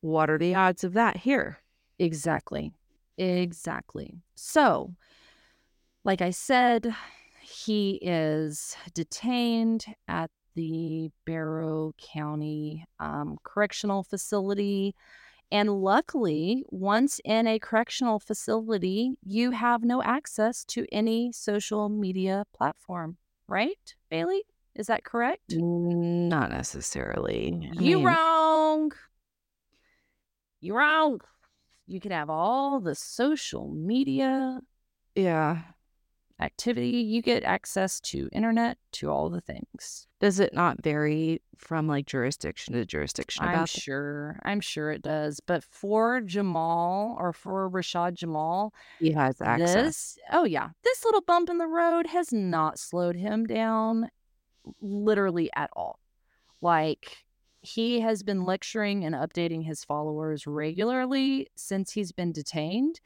A: what are the odds of that here?
B: Exactly. Exactly. So, like I said, he is detained at the Barrow County um, Correctional Facility. And luckily, once in a correctional facility, you have no access to any social media platform, right, Bailey? Is that correct?
A: Not necessarily. I
B: You
A: mean,
B: wrong. You wrong. You can have all the social media.
A: Yeah.
B: activity, you get access to internet, to all the things.
A: Does it not vary from like jurisdiction to jurisdiction
B: I'm
A: that?
B: sure. I'm sure it does. But for Jamal or for Rashad Jamal,
A: He has access.
B: this, oh yeah, this little bump in the road has not slowed him down literally at all. Like he has been lecturing and updating his followers regularly since he's been detained.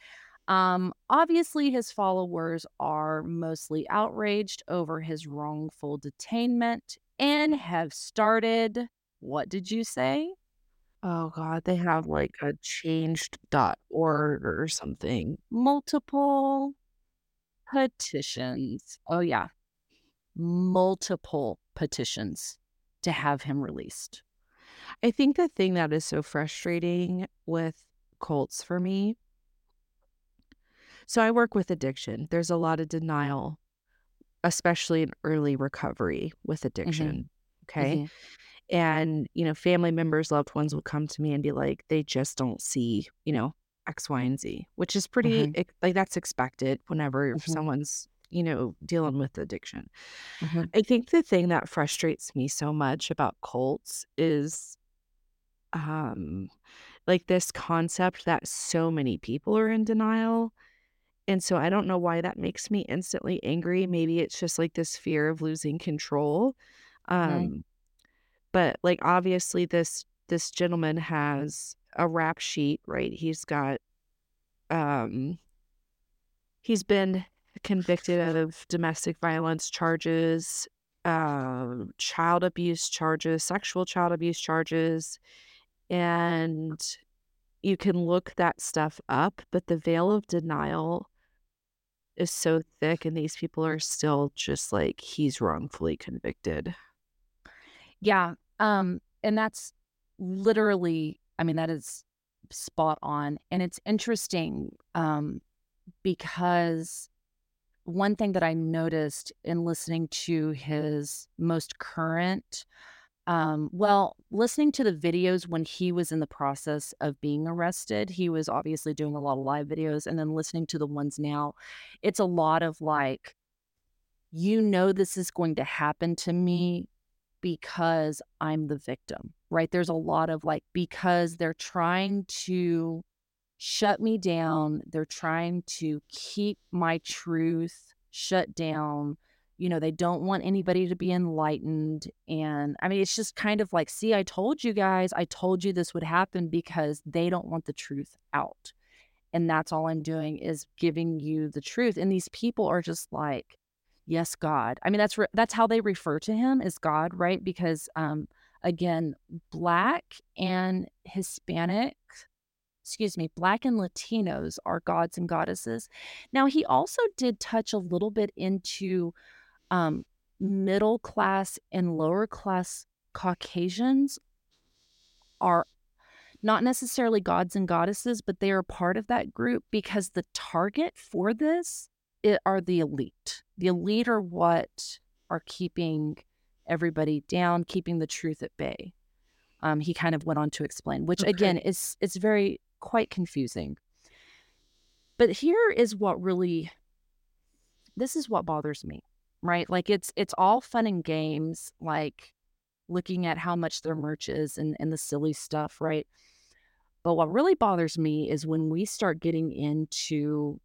B: Um, obviously, his followers are mostly outraged over his wrongful detainment and have started. What did you say?
A: Oh god, they have like a change.org or something.
B: Multiple petitions. Oh, yeah. Multiple petitions to have him released.
A: I think the thing that is so frustrating with cults for me. So I work with addiction. There's a lot of denial, especially in early recovery with addiction. Okay.
B: Mhm.
A: And, you know, family members, loved ones will come to me and be like, they just don't see, you know, X, Y, and Z, which is pretty,
B: Mhm.
A: like, that's expected whenever
B: Mhm.
A: someone's, you know, dealing with addiction.
B: Mhm.
A: I think the thing that frustrates me so much about cults is um like this concept that so many people are in denial. And so I don't know why that makes me instantly angry. Maybe it's just like this fear of losing control. Um but like obviously this this gentleman has a rap sheet, right? He's got um he's been convicted of domestic violence charges, uh, child abuse charges, sexual child abuse charges, and you can look that stuff up, but the veil of denial is so thick, and these people are still just like, he's wrongfully convicted.
B: Yeah. Um, and that's literally, I mean, that is spot on. And it's interesting um, because one thing that I noticed in listening to his most current, um, well, listening to the videos when he was in the process of being arrested, he was obviously doing a lot of live videos, and then listening to the ones now, it's a lot of like, you know, this is going to happen to me because I'm the victim, right? There's a lot of like, because they're trying to shut me down, they're trying to keep my truth shut down. You know, they don't want anybody to be enlightened. And I mean, it's just kind of like, see, I told you guys, I told you this would happen because they don't want the truth out. And that's all I'm doing is giving you the truth. And these people are just like, yes, God. I mean, that's re- that's how they refer to him as God, right? Because um, again, black and Hispanic, excuse me, black and Latinos are gods and goddesses. Now, he also did touch a little bit into um, middle class and lower class Caucasians are not necessarily gods and goddesses, but they are part of that group because the target for this are the elite. The elite are what are keeping everybody down, keeping the truth at bay. Um, he kind of went on to explain, which again is it's very quite confusing. But here is what really this is what bothers me, right? Like it's it's all fun and games, like looking at how much their merch is and, and the silly stuff, right? But what really bothers me is when we start getting into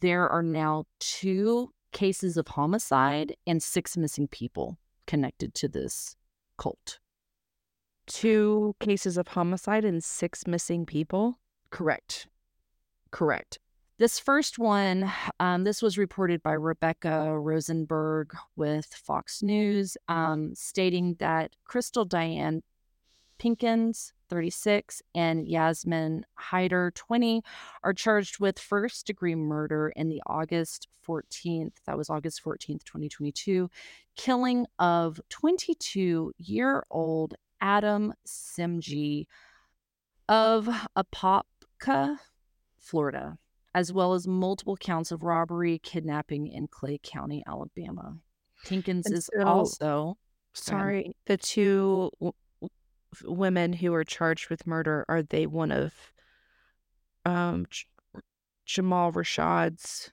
B: there are now two cases of homicide and six missing people connected to this cult.
A: Two cases of homicide and six missing people.
B: Correct. Correct. This first one, um, this was reported by Rebecca Rosenberg with Fox News, um, stating that Crystal Diane Pinkins, 36, and Yasmine Hider, 20, are charged with first degree murder in the August 14th, that was August 14th, 2022, killing of 22 year old Adam Simjee of Apopka, Florida, as well as multiple counts of robbery, kidnapping in Clay County, Alabama. Pinkins
A: And
B: is
A: so-
B: also
A: Sorry, the two w- women who are charged with murder are they one of um J- Jamal Rashad's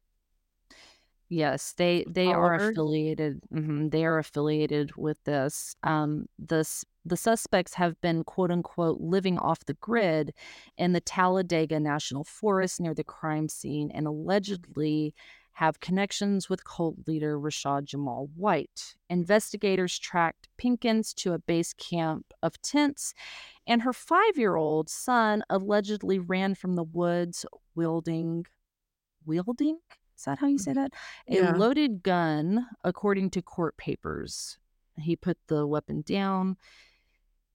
B: Yes, they they are
A: Oliver?
B: affiliated. mhm, they are affiliated with this. Um, the s- the suspects have been quote unquote living off the grid in the Talladega National Forest near the crime scene, and allegedly have connections with cult leader Rashad Jamal White. Investigators tracked Pinkins to a base camp of tents, and her five year old son allegedly ran from the woods wielding wielding? Is that how you say that? A loaded gun, according to court papers. He put the weapon down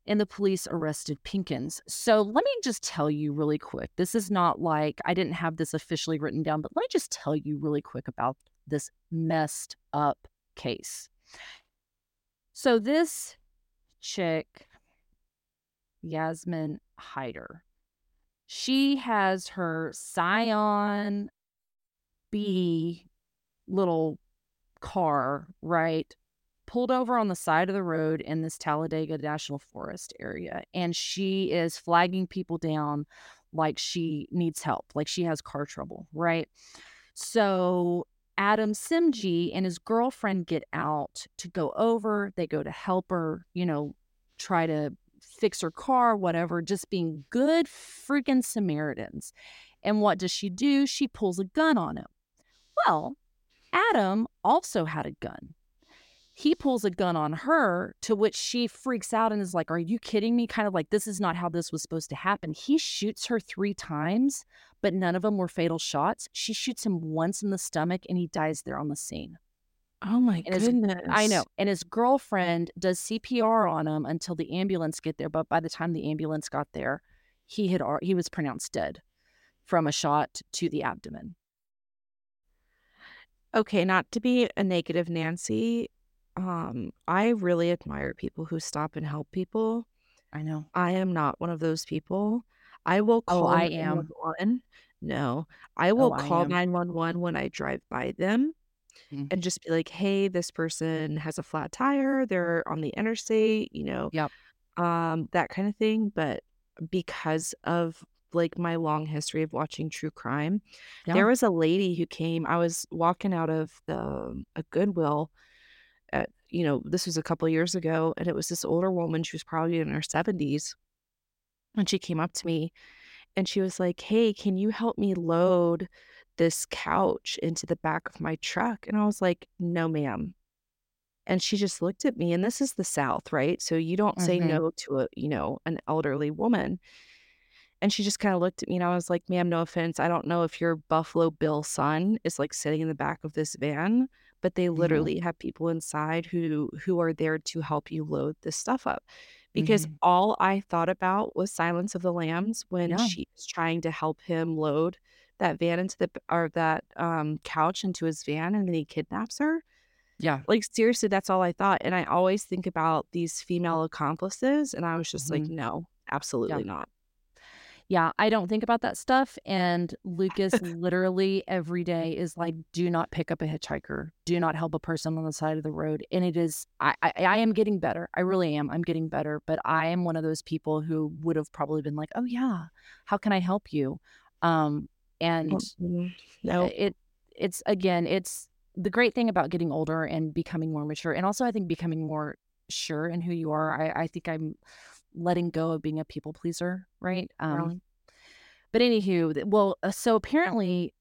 B: and the police arrested Pinkins. So let me just tell you really quick. This is not like I didn't have this officially written down, but let me just tell you really quick about this messed up case. So this chick, Yasmine Hider, she has her Scion B little car, right? Pulled over on the side of the road in this Talladega National Forest area. And she is flagging people down like she needs help, like she has car trouble, right? So Adam Simjee and his girlfriend get out to go over. They go to help her, you know, try to fix her car, whatever, just being good freaking Samaritans. And what does she do? She pulls a gun on him. Well, Adam also had a gun. He pulls a gun on her, to which she freaks out and is like, Are you kidding me? Kind of like, This is not how this was supposed to happen. He shoots her three times, but none of them were fatal shots. She shoots him once in the stomach and he dies there on the scene.
A: Oh my
B: And his-
A: goodness.
B: I know. And his girlfriend does CPR on him until the ambulance get there. But by the time the ambulance got there, he had he was pronounced dead from a shot to the abdomen.
A: Okay, not to be a negative Nancy. Um, I really admire people who stop and help people.
B: I know.
A: I am not one of those people. I will call
B: Oh,
A: call
B: I am.
A: 911. No, I will
B: Oh, I
A: call
B: am.
A: 911 when I drive by them
B: Mhm.
A: and just be like, "Hey, this person has a flat tire. They're on the interstate," you know,
B: Yep.
A: um, that kind of thing. But because of like my long history of watching true crime,
B: Yeah.
A: there was a lady who came. I was walking out of the a Goodwill you know, this was a couple years ago, and it was this older woman. She was probably in her 70s. And she came up to me and she was like, Hey, can you help me load this couch into the back of my truck? And I was like, No, ma'am. And she just looked at me, and this is the South, right? So you don't say
B: Mhm.
A: no to a, you know, an elderly woman. And she just kind of looked at me and I was like, ma'am, no offense. I don't know if your Buffalo Bill son is like sitting in the back of this van, but they
B: Mhm.
A: literally have people inside who who are there to help you load this stuff up. Because
B: Mhm.
A: all I thought about was Silence of the Lambs when
B: Yeah.
A: she was trying to help him load that van into the or that um couch into his van and then he kidnaps her.
B: Yeah.
A: Like seriously, that's all I thought. And I always think about these female accomplices and I was just like,
B: Mhm.
A: no, absolutely not.
B: Yeah, I don't think about that stuff. And Lucas literally every day is like, do not pick up a hitchhiker. Do not help a person on the side of the road. And it is, I, I, I am getting better. I really am. I'm getting better. But I am one of those people who would have probably been like, oh, yeah, how can I help you? Um, and
A: Mm, no.
B: it, it's again, it's the great thing about getting older and becoming more mature. And also, I think becoming more sure in who you are. I, I think I'm letting go of being a people pleaser, right? Um,
A: Really?
B: but anywho, well, uh, so apparently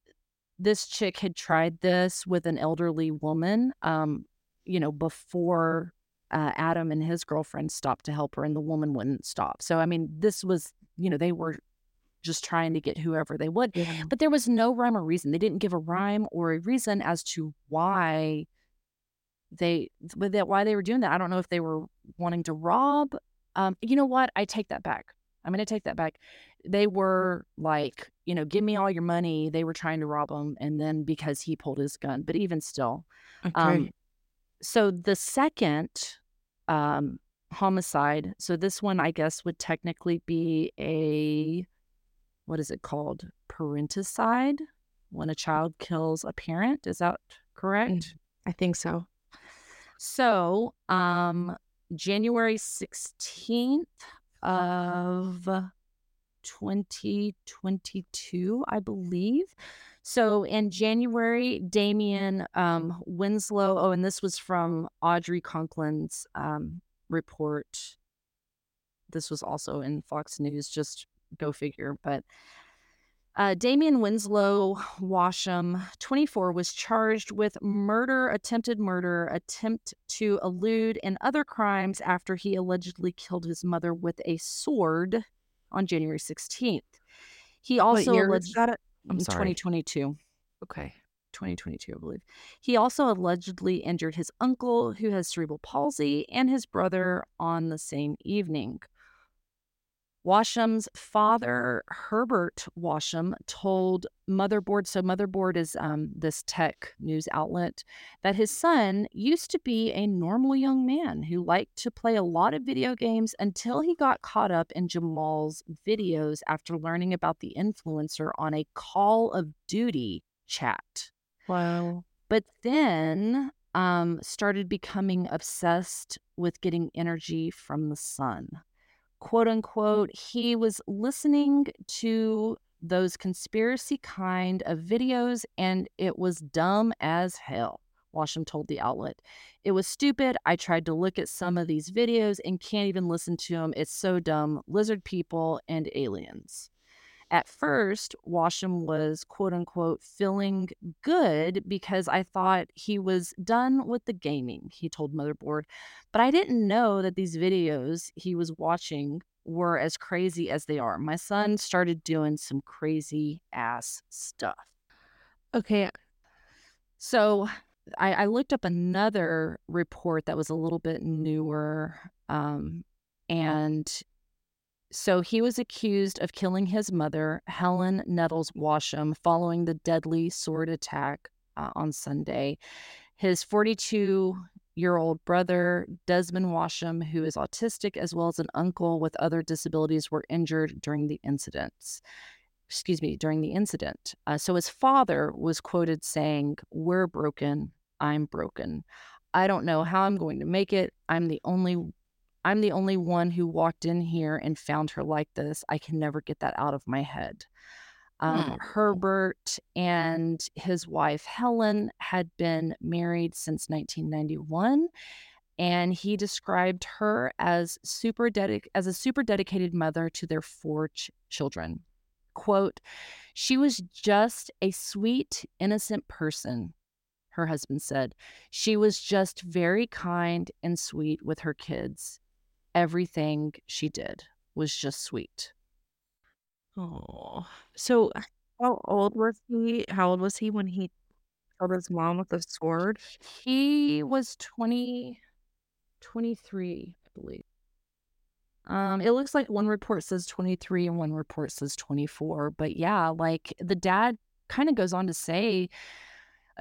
B: this chick had tried this with an elderly woman, um, you know, before uh, Adam and his girlfriend stopped to help her, and the woman wouldn't stop. So, I mean, this was, you know, they were just trying to get whoever they would,
A: Yeah.
B: but there was no rhyme or reason. They didn't give a rhyme or a reason as to why they with that why they were doing that. I don't know if they were wanting to rob. Um, you know what? I take that back. I'm going to take that back. They were like, you know, give me all your money. They were trying to rob him, and then because he pulled his gun. But even still,
A: Okay.
B: um, so the second um, homicide. So this one, I guess, would technically be a what is it called? Parenticide. When a child kills a parent, is that correct?
A: I think so.
B: So, um, January 16th of 2022, I believe. So in January, Damien um, Winslow, oh, and this was from Audrey Conklin's um, report. This was also in Fox News, just go figure. But uh, Damien Winslow Washam, 24, was charged with murder, attempted murder, attempt to elude, and other crimes after he allegedly killed his mother with a sword on January 16th. He also alleged
A: it. I'm
B: in
A: sorry.
B: 2022.
A: Okay.
B: 2022, I believe. He also allegedly injured his uncle, who has cerebral palsy, and his brother on the same evening. Washam's father, Herbert Washam, told Motherboard, so Motherboard is um, this tech news outlet, that his son used to be a normal young man who liked to play a lot of video games until he got caught up in Jamal's videos after learning about the influencer on a Call of Duty chat.
A: Wow.
B: But then um, started becoming obsessed with getting energy from the sun quote unquote, he was listening to those conspiracy kind of videos and it was dumb as hell. Washam told the outlet. It was stupid. I tried to look at some of these videos and can't even listen to them. It's so dumb. Lizard people and aliens. At first, Washam was quote unquote feeling good because I thought he was done with the gaming, he told Motherboard. But I didn't know that these videos he was watching were as crazy as they are. My son started doing some crazy ass stuff.
A: Okay.
B: So I, I looked up another report that was a little bit newer. Um, and so he was accused of killing his mother, Helen Nettles Washam, following the deadly sword attack uh, on Sunday. His 42 year old brother, Desmond Washam, who is autistic, as well as an uncle with other disabilities, were injured during the incidents. Excuse me, during the incident. Uh, so his father was quoted saying, We're broken. I'm broken. I don't know how I'm going to make it. I'm the only I'm the only one who walked in here and found her like this. I can never get that out of my head. Um, hmm. Herbert and his wife Helen had been married since 1991, and he described her as super dedic- as a super dedicated mother to their four ch- children. "Quote: She was just a sweet, innocent person." Her husband said, "She was just very kind and sweet with her kids everything she did was just sweet.
A: Oh, so how old was he? How old was he when he killed his mom with a sword?
B: He was 20, 23, I believe. Um, it looks like one report says 23 and one report says 24. But yeah, like the dad kind of goes on to say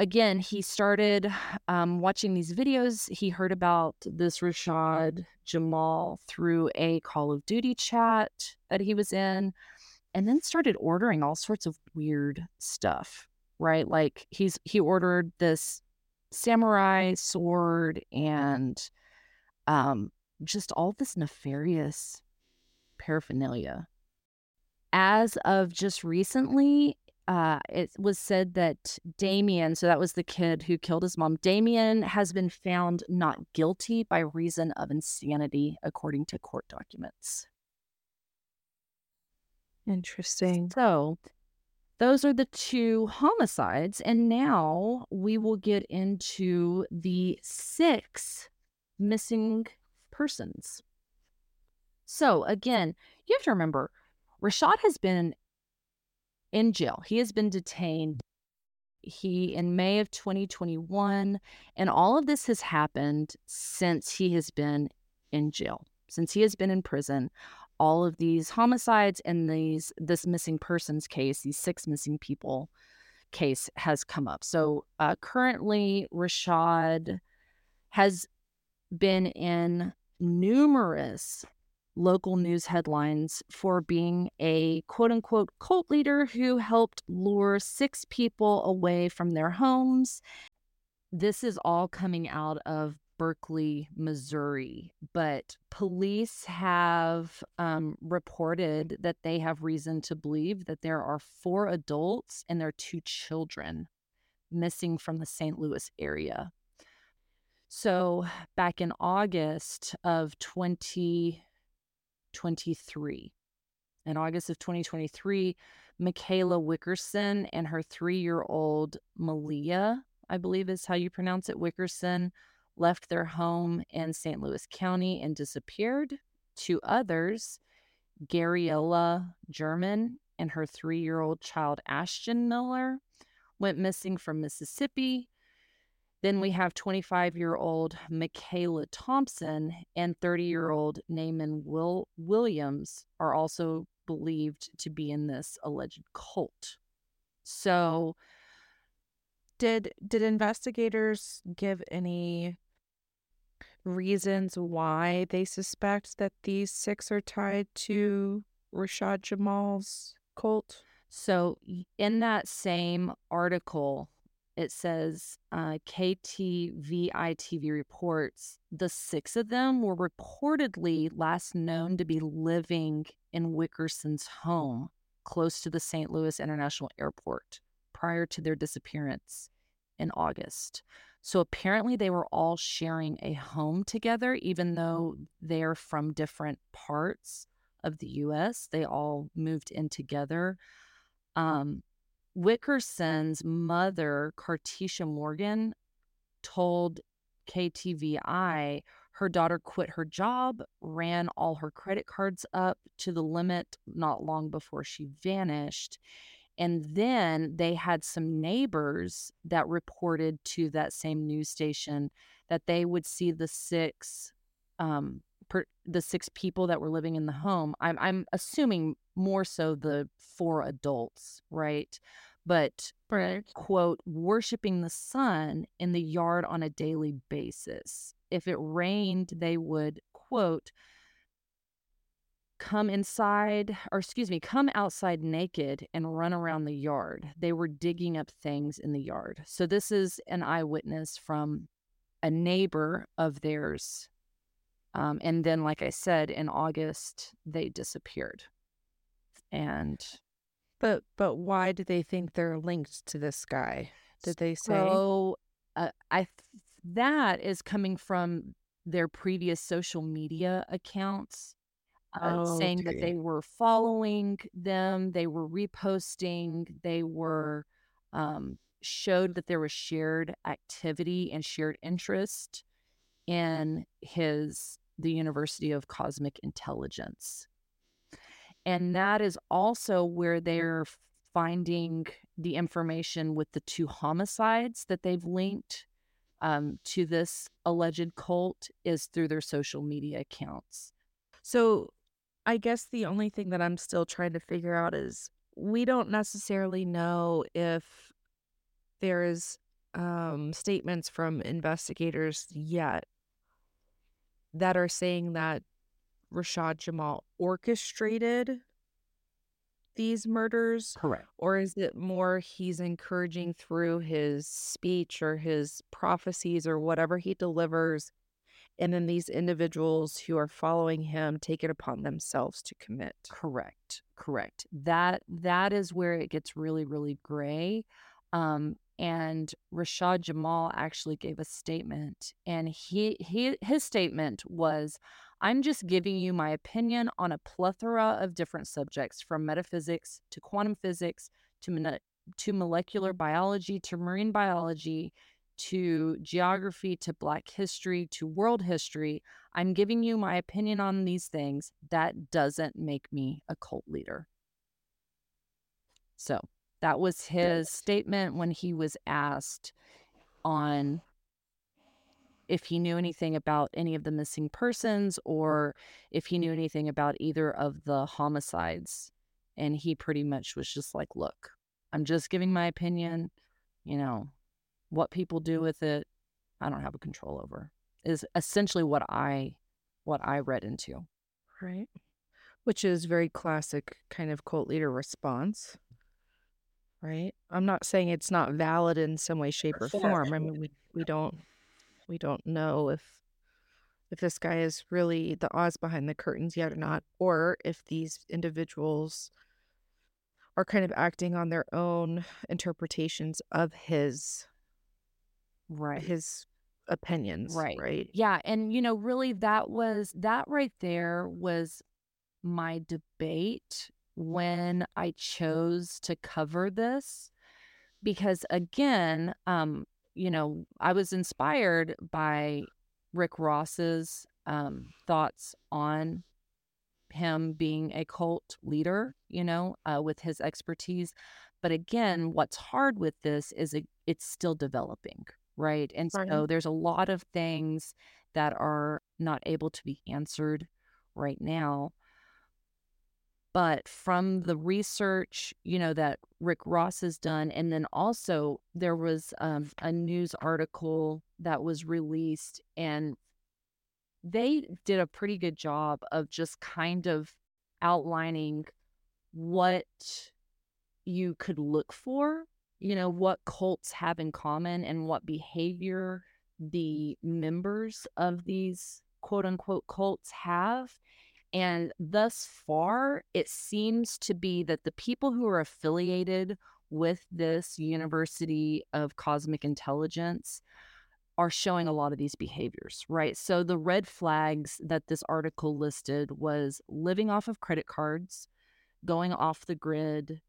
B: again, he started um, watching these videos. He heard about this Rashad Jamal through a Call of Duty chat that he was in, and then started ordering all sorts of weird stuff. Right, like he's he ordered this samurai sword and um, just all this nefarious paraphernalia. As of just recently, uh, it was said that Damien, so that was the kid who killed his mom, Damien has been found not guilty by reason of insanity, according to court documents.
A: Interesting.
B: So, those are the two homicides. And now we will get into the six missing persons. So, again, you have to remember Rashad has been in jail. He has been detained. He in May of 2021, and all of this has happened since he has been in jail, since he has been in prison. All of these homicides and these this missing persons case, these six missing people case has come up. So uh, currently, Rashad has been in numerous local news headlines for being a quote unquote cult leader who helped lure six people away from their homes. This is all coming out of Berkeley, Missouri. But police have um, reported that they have reason to believe that there are four adults and their two children missing from the St. Louis area. So, back in August of 2023, in August of 2023, Michaela Wickerson and her three year old Malia, I believe is how you pronounce it, Wickerson, left their home in St. Louis County and disappeared. Two others, Gabriella German and her three year old child Ashton Miller, went missing from Mississippi. Then we have 25 year old Michaela Thompson and 30 year old Naaman Will- Williams are also believed to be in this alleged cult. So,
A: did did investigators give any reasons why they suspect that these six are tied to Rashad Jamal's cult?
B: So, in that same article, it says uh, KTVI TV reports the six of them were reportedly last known to be living in Wickerson's home close to the St. Louis International Airport prior to their disappearance in August. So apparently they were all sharing a home together, even though they're from different parts of the US. They all moved in together. Um, Wickerson's mother, Cartisha Morgan, told KTVI her daughter quit her job, ran all her credit cards up to the limit not long before she vanished. And then they had some neighbors that reported to that same news station that they would see the six um, per, the six people that were living in the home. I'm I'm assuming more so the four adults, right? But
A: right.
B: quote worshiping the sun in the yard on a daily basis. If it rained, they would quote come inside, or excuse me, come outside naked and run around the yard. They were digging up things in the yard. So, this is an eyewitness from a neighbor of theirs. Um, and then, like I said, in August, they disappeared. And.
A: But but why do they think they're linked to this guy? Did they say?
B: So uh, I that is coming from their previous social media accounts uh,
A: Oh,
B: saying that they were following them, they were reposting, they were um, showed that there was shared activity and shared interest in his the University of Cosmic Intelligence. And that is also where they're finding the information with the two homicides that they've linked um, to this alleged cult is through their social media accounts.
A: So I guess the only thing that I'm still trying to figure out is we don't necessarily know if there's um, statements from investigators yet that are saying that Rashad Jamal orchestrated these murders,
B: Correct.
A: or is it more he's encouraging through his speech or his prophecies or whatever he delivers? And then these individuals who are following him take it upon themselves to commit.
B: Correct. Correct. That that is where it gets really, really gray. Um, and Rashad Jamal actually gave a statement, and he, he his statement was, "I'm just giving you my opinion on a plethora of different subjects, from metaphysics to quantum physics to mone- to molecular biology to marine biology." To geography, to Black history, to world history. I'm giving you my opinion on these things. That doesn't make me a cult leader. So that was his statement when he was asked on if he knew anything about any of the missing persons or if he knew anything about either of the homicides. And he pretty much was just like, look, I'm just giving my opinion. You know, what people do with it, I don't have a control over. Is essentially what I what I read into.
A: Right. Which is very classic kind of cult leader response. Right. I'm not saying it's not valid in some way, shape, or form. I mean, we, we don't We don't know if if this guy is really the Oz behind the curtains yet or not, or if these individuals are kind of acting on their own interpretations of his
B: Right.
A: his opinions,
B: Right.
A: right?
B: Yeah, and you know, really that was that right there was my debate when I chose to cover this because again, um, you know, I was inspired by Rick Ross's um thoughts on him being a cult leader, you know, uh, with his expertise. But again, what's hard with this is it, it's still developing, right? And
A: Right.
B: so there's a lot of things that are not able to be answered right now. But from the research, you know, that Rick Ross has done, and then also there was um, a news article that was released, and they did a pretty good job of just kind of outlining what you could look for, you know, what cults have in common and what behavior the members of these quote unquote cults have. And thus far, it seems to be that the people who are affiliated with this University of Cosmic Intelligence are showing a lot of these behaviors, right? So the red flags that this article listed was living off of credit cards, going off the grid,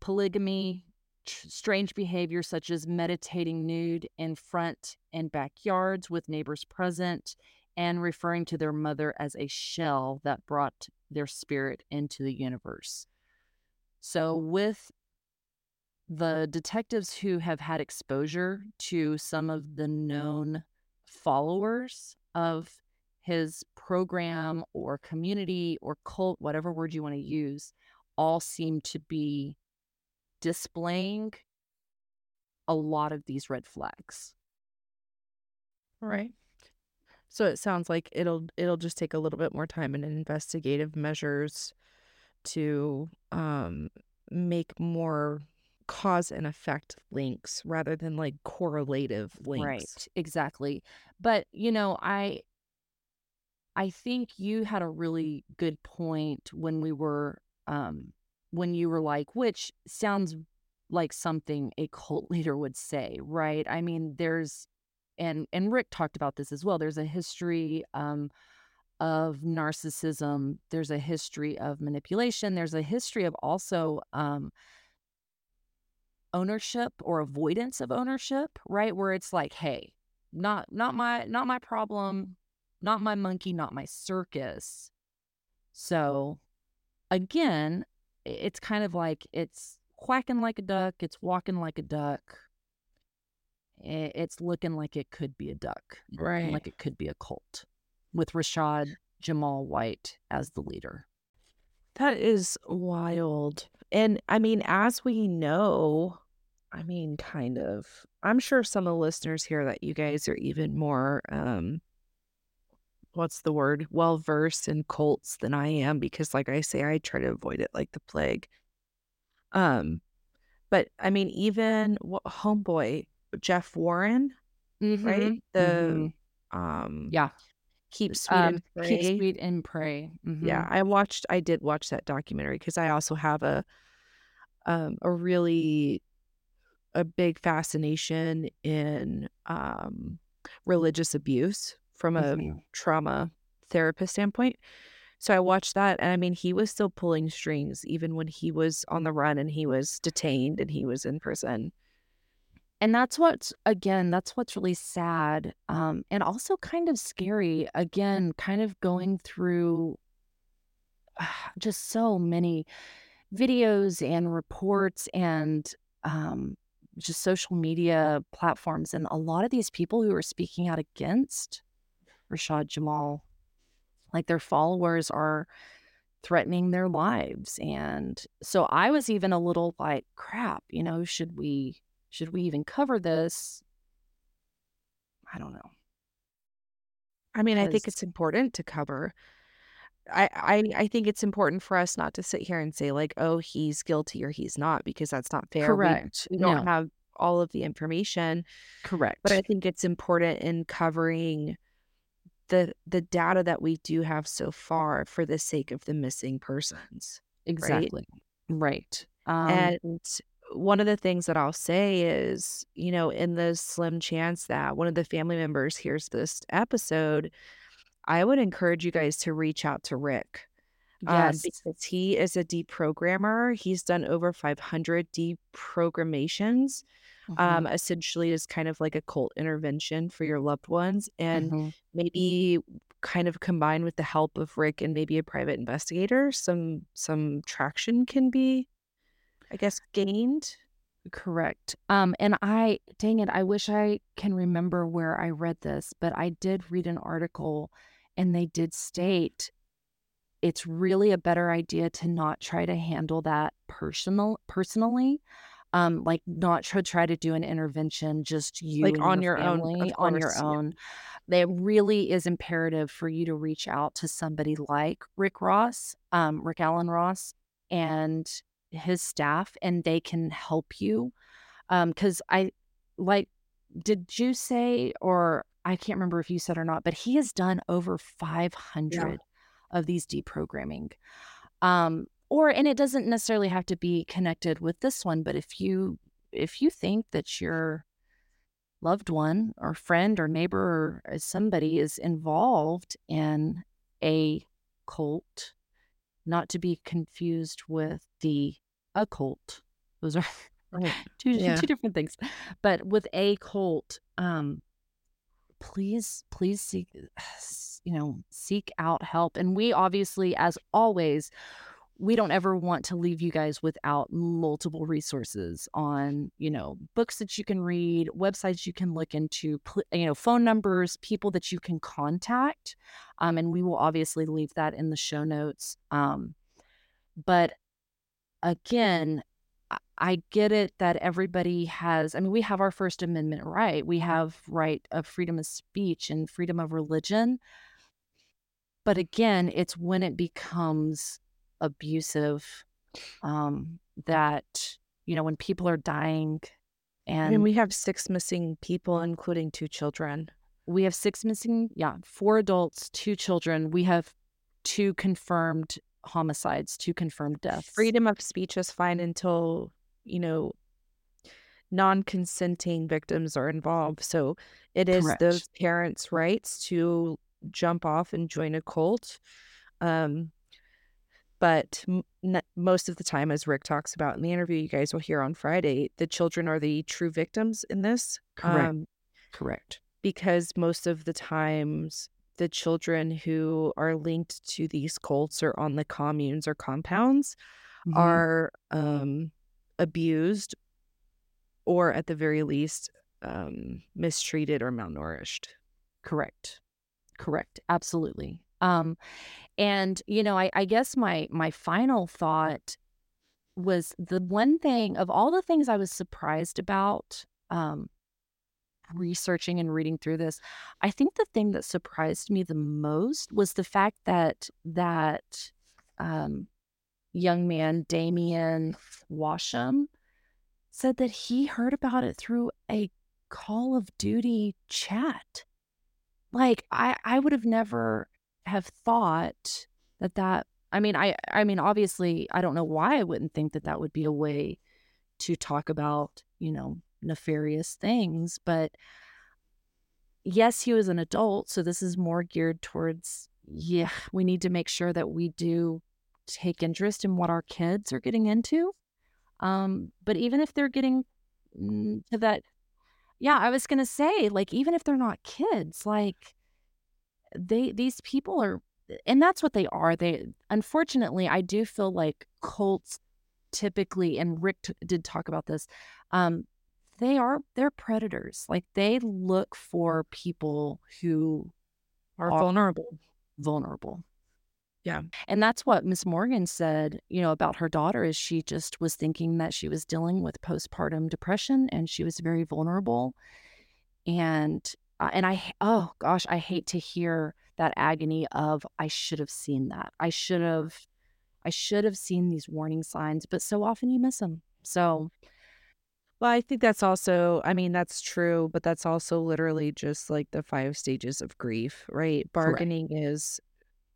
B: polygamy, tr- strange behavior such as meditating nude in front and backyards with neighbors present, and referring to their mother as a shell that brought their spirit into the universe. So, with the detectives who have had exposure to some of the known followers of his program or community or cult, whatever word you want to use, all seem to be displaying a lot of these red flags.
A: Right. So it sounds like it'll it'll just take a little bit more time and investigative measures to um make more cause and effect links rather than like correlative links.
B: Right, exactly. But, you know, I I think you had a really good point when we were um when you were like which sounds like something a cult leader would say, right? I mean, there's and and Rick talked about this as well. There's a history um of narcissism, there's a history of manipulation, there's a history of also um ownership or avoidance of ownership, right? Where it's like, hey, not not my not my problem, not my monkey, not my circus. So again, it's kind of like it's quacking like a duck, it's walking like a duck. It's looking like it could be a duck,
A: Right.
B: like it could be a cult with Rashad Jamal White as the leader.
A: That is wild. And I mean, as we know, I mean, kind of. I'm sure some of the listeners here that you guys are even more um what's the word? Well versed in cults than I am because like I say I try to avoid it like the plague. Um but I mean even what homeboy Jeff Warren, right? The
B: Mhm.
A: um
B: Yeah.
A: Keep Sweet
B: Um,
A: and
B: keep sweet and pray.
A: Yeah,
B: Mhm.
A: I watched I did watch that documentary because I also have a um a really a big fascination in um religious abuse from a
B: Mhm.
A: trauma therapist standpoint. So I watched that and I mean he was still pulling strings even when he was on the run and he was detained and he was in prison.
B: And that's what's again, that's what's really sad, um, and also kind of scary. Again, kind of going through just so many videos and reports and um, just social media platforms, and a lot of these people who are speaking out against Rashad Jamal, like their followers are threatening their lives, and so I was even a little like, "Crap," you know, should we should we even cover this? I don't know.
A: I mean, I think it's important to cover. I I I think it's important for us not to sit here and say like, "Oh, he's guilty or he's not," because that's not fair.
B: Correct.
A: we don't
B: No.
A: have all of the information.
B: Correct.
A: But I think it's important in covering the the data that we do have so far for the sake of the missing persons.
B: exactly. Right. Um,
A: And one of the things that I'll say is, you know, in the slim chance that one of the family members hears this episode, I would encourage you guys to reach out to Rick um,
B: yes.
A: because he is a deprogrammer. He's done over 500 deprogramations,
B: hmm
A: um, essentially is kind of like a cult intervention for your loved ones. And
B: hmm
A: maybe kind of combined with the help of Rick and maybe a private investigator, some some traction can be, I guess, gained.
B: Correct. Um, and I, dang it, I wish I can remember where I read this, but I did read an article and they did state it's really a better idea to not try to handle that personal personally. Um, like not try try to do an intervention just you
A: Like on
B: your
A: your own,
B: family
A: of
B: on your. Own. It really is imperative for you to reach out to somebody like Rick Ross, um, Rick Alan Ross, and his staff, and they can help you. Um, because I like, did you say, or I can't remember if you said or not, but he has done over
A: Yeah.
B: 500 of these deprogramming. Um, or and it doesn't necessarily have to be connected with this one, but if you if you think that your loved one or friend or neighbor or somebody is involved in a cult, not to be confused with the occult. Those are
A: Right.
B: two
A: Yeah.
B: two different things. But with a cult, um, please, please seek, you know, seek out help. And we obviously, as always, we don't ever want to leave you guys without multiple resources on, you know, books that you can read, websites you can look into, you know, phone numbers, people that you can contact. Um, and we will obviously leave that in the show notes. Um, but again, I get it that everybody has, I mean, we have our First Amendment right. We have right of freedom of speech and freedom of religion. But again, it's when it becomes abusive um, that, you know, when people are dying
A: I mean,
B: and
A: we have 6 missing people, including 2 children.
B: we have six missing, yeah, four adults, two children. We have two confirmed homicides, to confirmed deaths.
A: Freedom of speech is fine until, you know, non-consenting victims are involved. So it is those parents' rights to jump off and join a cult. Um, but n- most of the time, as Rick talks about in the interview you guys will hear on Friday, the children are the true victims in this.
B: Correct.
A: Um,
B: Correct.
A: because most of the times the children who are linked to these cults or on the communes or compounds
B: Mhm.
A: are um, abused or at the very least um, mistreated or malnourished.
B: Correct. Correct. Absolutely. Um, and you know, I, I guess my my final thought was the one thing of all the things I was surprised about, um, researching and reading through this, I think the thing that surprised me the most was the fact that that um, young man, Damien Washam, said that he heard about it through a Call of Duty chat. Like I I would have never have thought that that I mean I I mean obviously I don't know why I wouldn't think that that would be a way to talk about, you know, nefarious things, but yes, he was an adult, so this is more geared towards yeah, we need to make sure that we do take interest in what our kids are getting into. Um, but even if they're getting to that yeah, I was gonna say, like, even if they're not kids, like they these people are and that's what they are. They unfortunately, I do feel like cults typically, and Rick t- did talk about this, um, they are they're predators. Like they look for people who
A: Are
B: are
A: vulnerable.
B: vulnerable.
A: Yeah.
B: And that's what Miss Morgan said, you know, about her daughter is she just was thinking that she was dealing with postpartum depression and she was very vulnerable. And uh, and I oh gosh, I hate to hear that agony of I should have seen that. I should have I should have seen these warning signs, but so often you miss them. So
A: Well, I think that's also, I mean, that's true, but that's also literally just like the five stages of grief, right?
B: Correct.
A: Bargaining is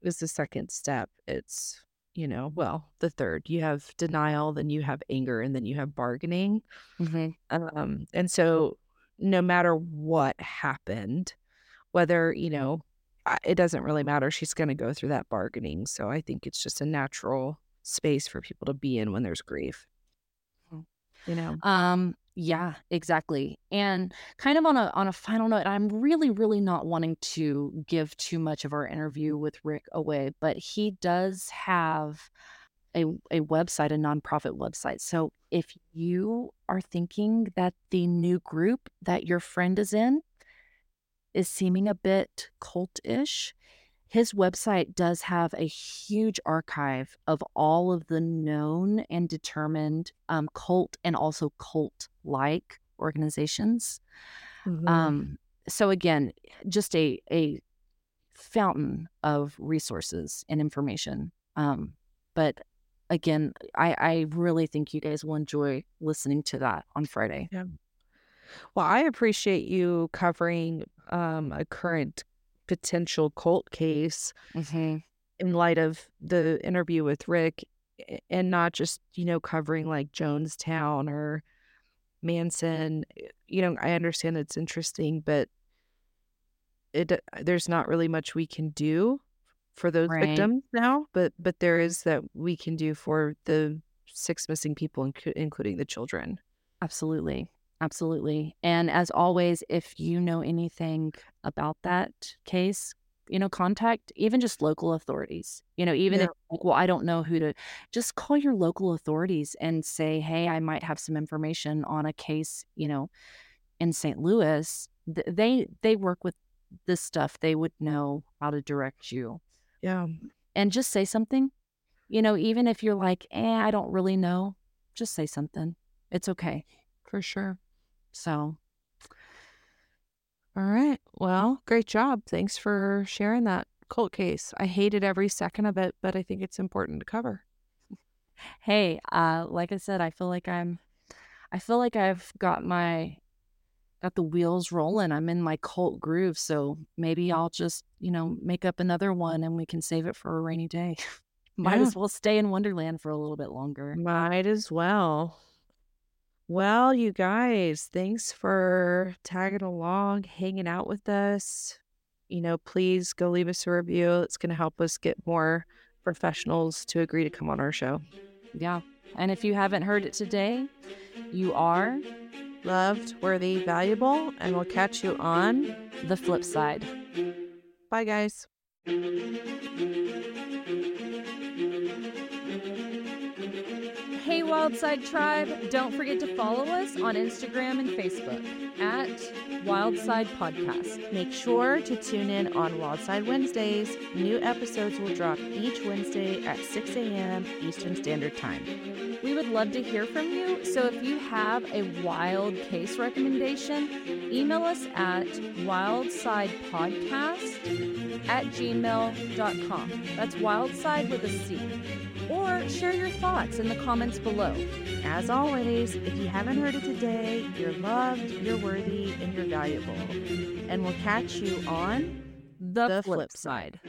A: is the second step. It's, you know, well, the third. You have denial, then you have anger, and then you have bargaining.
B: hmm
A: Um, and so no matter what happened, whether, you know, it doesn't really matter. She's going to go through that bargaining. So I think it's just a natural space for people to be in when there's grief, you know?
B: Um, yeah, exactly. And kind of on a on a final note, I'm really, really not wanting to give too much of our interview with Rick away, but he does have a a website, a nonprofit website. So if you are thinking that the new group that your friend is in is seeming a bit cult-ish, his website does have a huge archive of all of the known and determined um, cult and also cult-like organizations.
A: Mhm.
B: Um, so again, just a a fountain of resources and information. Um, but again, I I really think you guys will enjoy listening to that on Friday.
A: Yeah. Well, I appreciate you covering um, a current potential cult case
B: hmm
A: in light of the interview with Rick and not just, you know, covering like Jonestown or Manson. Eh, You know, I understand it's interesting, but it there's not really much we can do for those
B: Right.
A: victims now, but but there is that we can do for the six missing people, including the children.
B: Absolutely. Absolutely. And as always, if you know anything about that case, you know, contact even just local authorities. You know, even
A: Yeah.
B: if, like, well, I don't know who to, just call your local authorities and say, hey, I might have some information on a case, you know, in St. Louis. Th- They they work with this stuff. They would know how to direct you.
A: Yeah,
B: And just say something. You know, even if you're like, eh, I don't really know, just say something. It's okay.
A: for sure.
B: So
A: All right. Well, great job. Thanks for sharing that cult case. I hated every second of it, but I think it's important to cover.
B: Hey, uh, like I said, I feel like I'm I feel like I've got my got the wheels rolling. I'm in my cult groove, so maybe I'll just, you know, make up another one and we can save it for a rainy day. Might
A: Yeah.
B: as well stay in Wonderland for a little bit longer.
A: Might as well. Well, you guys, thanks for tagging along, hanging out with us. You know, please go leave us a review. It's going to help us get more professionals to agree to come on our show.
B: Yeah. And if you haven't heard it today, you are
A: Loved, worthy, valuable, and we'll catch you on.
B: the flip side.
A: Bye, guys.
B: Wildcide Tribe, don't forget to follow us on Instagram and Facebook at Wildcide Podcast.
A: Make sure to tune in on Wildcide Wednesdays. New episodes will drop each Wednesday at 6 a.m. Eastern Standard Time.
B: We would love to hear from you, so if you have a wild case recommendation, email us at wildcidepodcast at gmail.com. That's wildcide with a C. Or share your thoughts in the comments below.
A: As always, if you haven't heard it today, you're loved, you're worthy, and you're valuable. And we'll catch you on
B: The,
A: The
B: flip,
A: flip
B: side.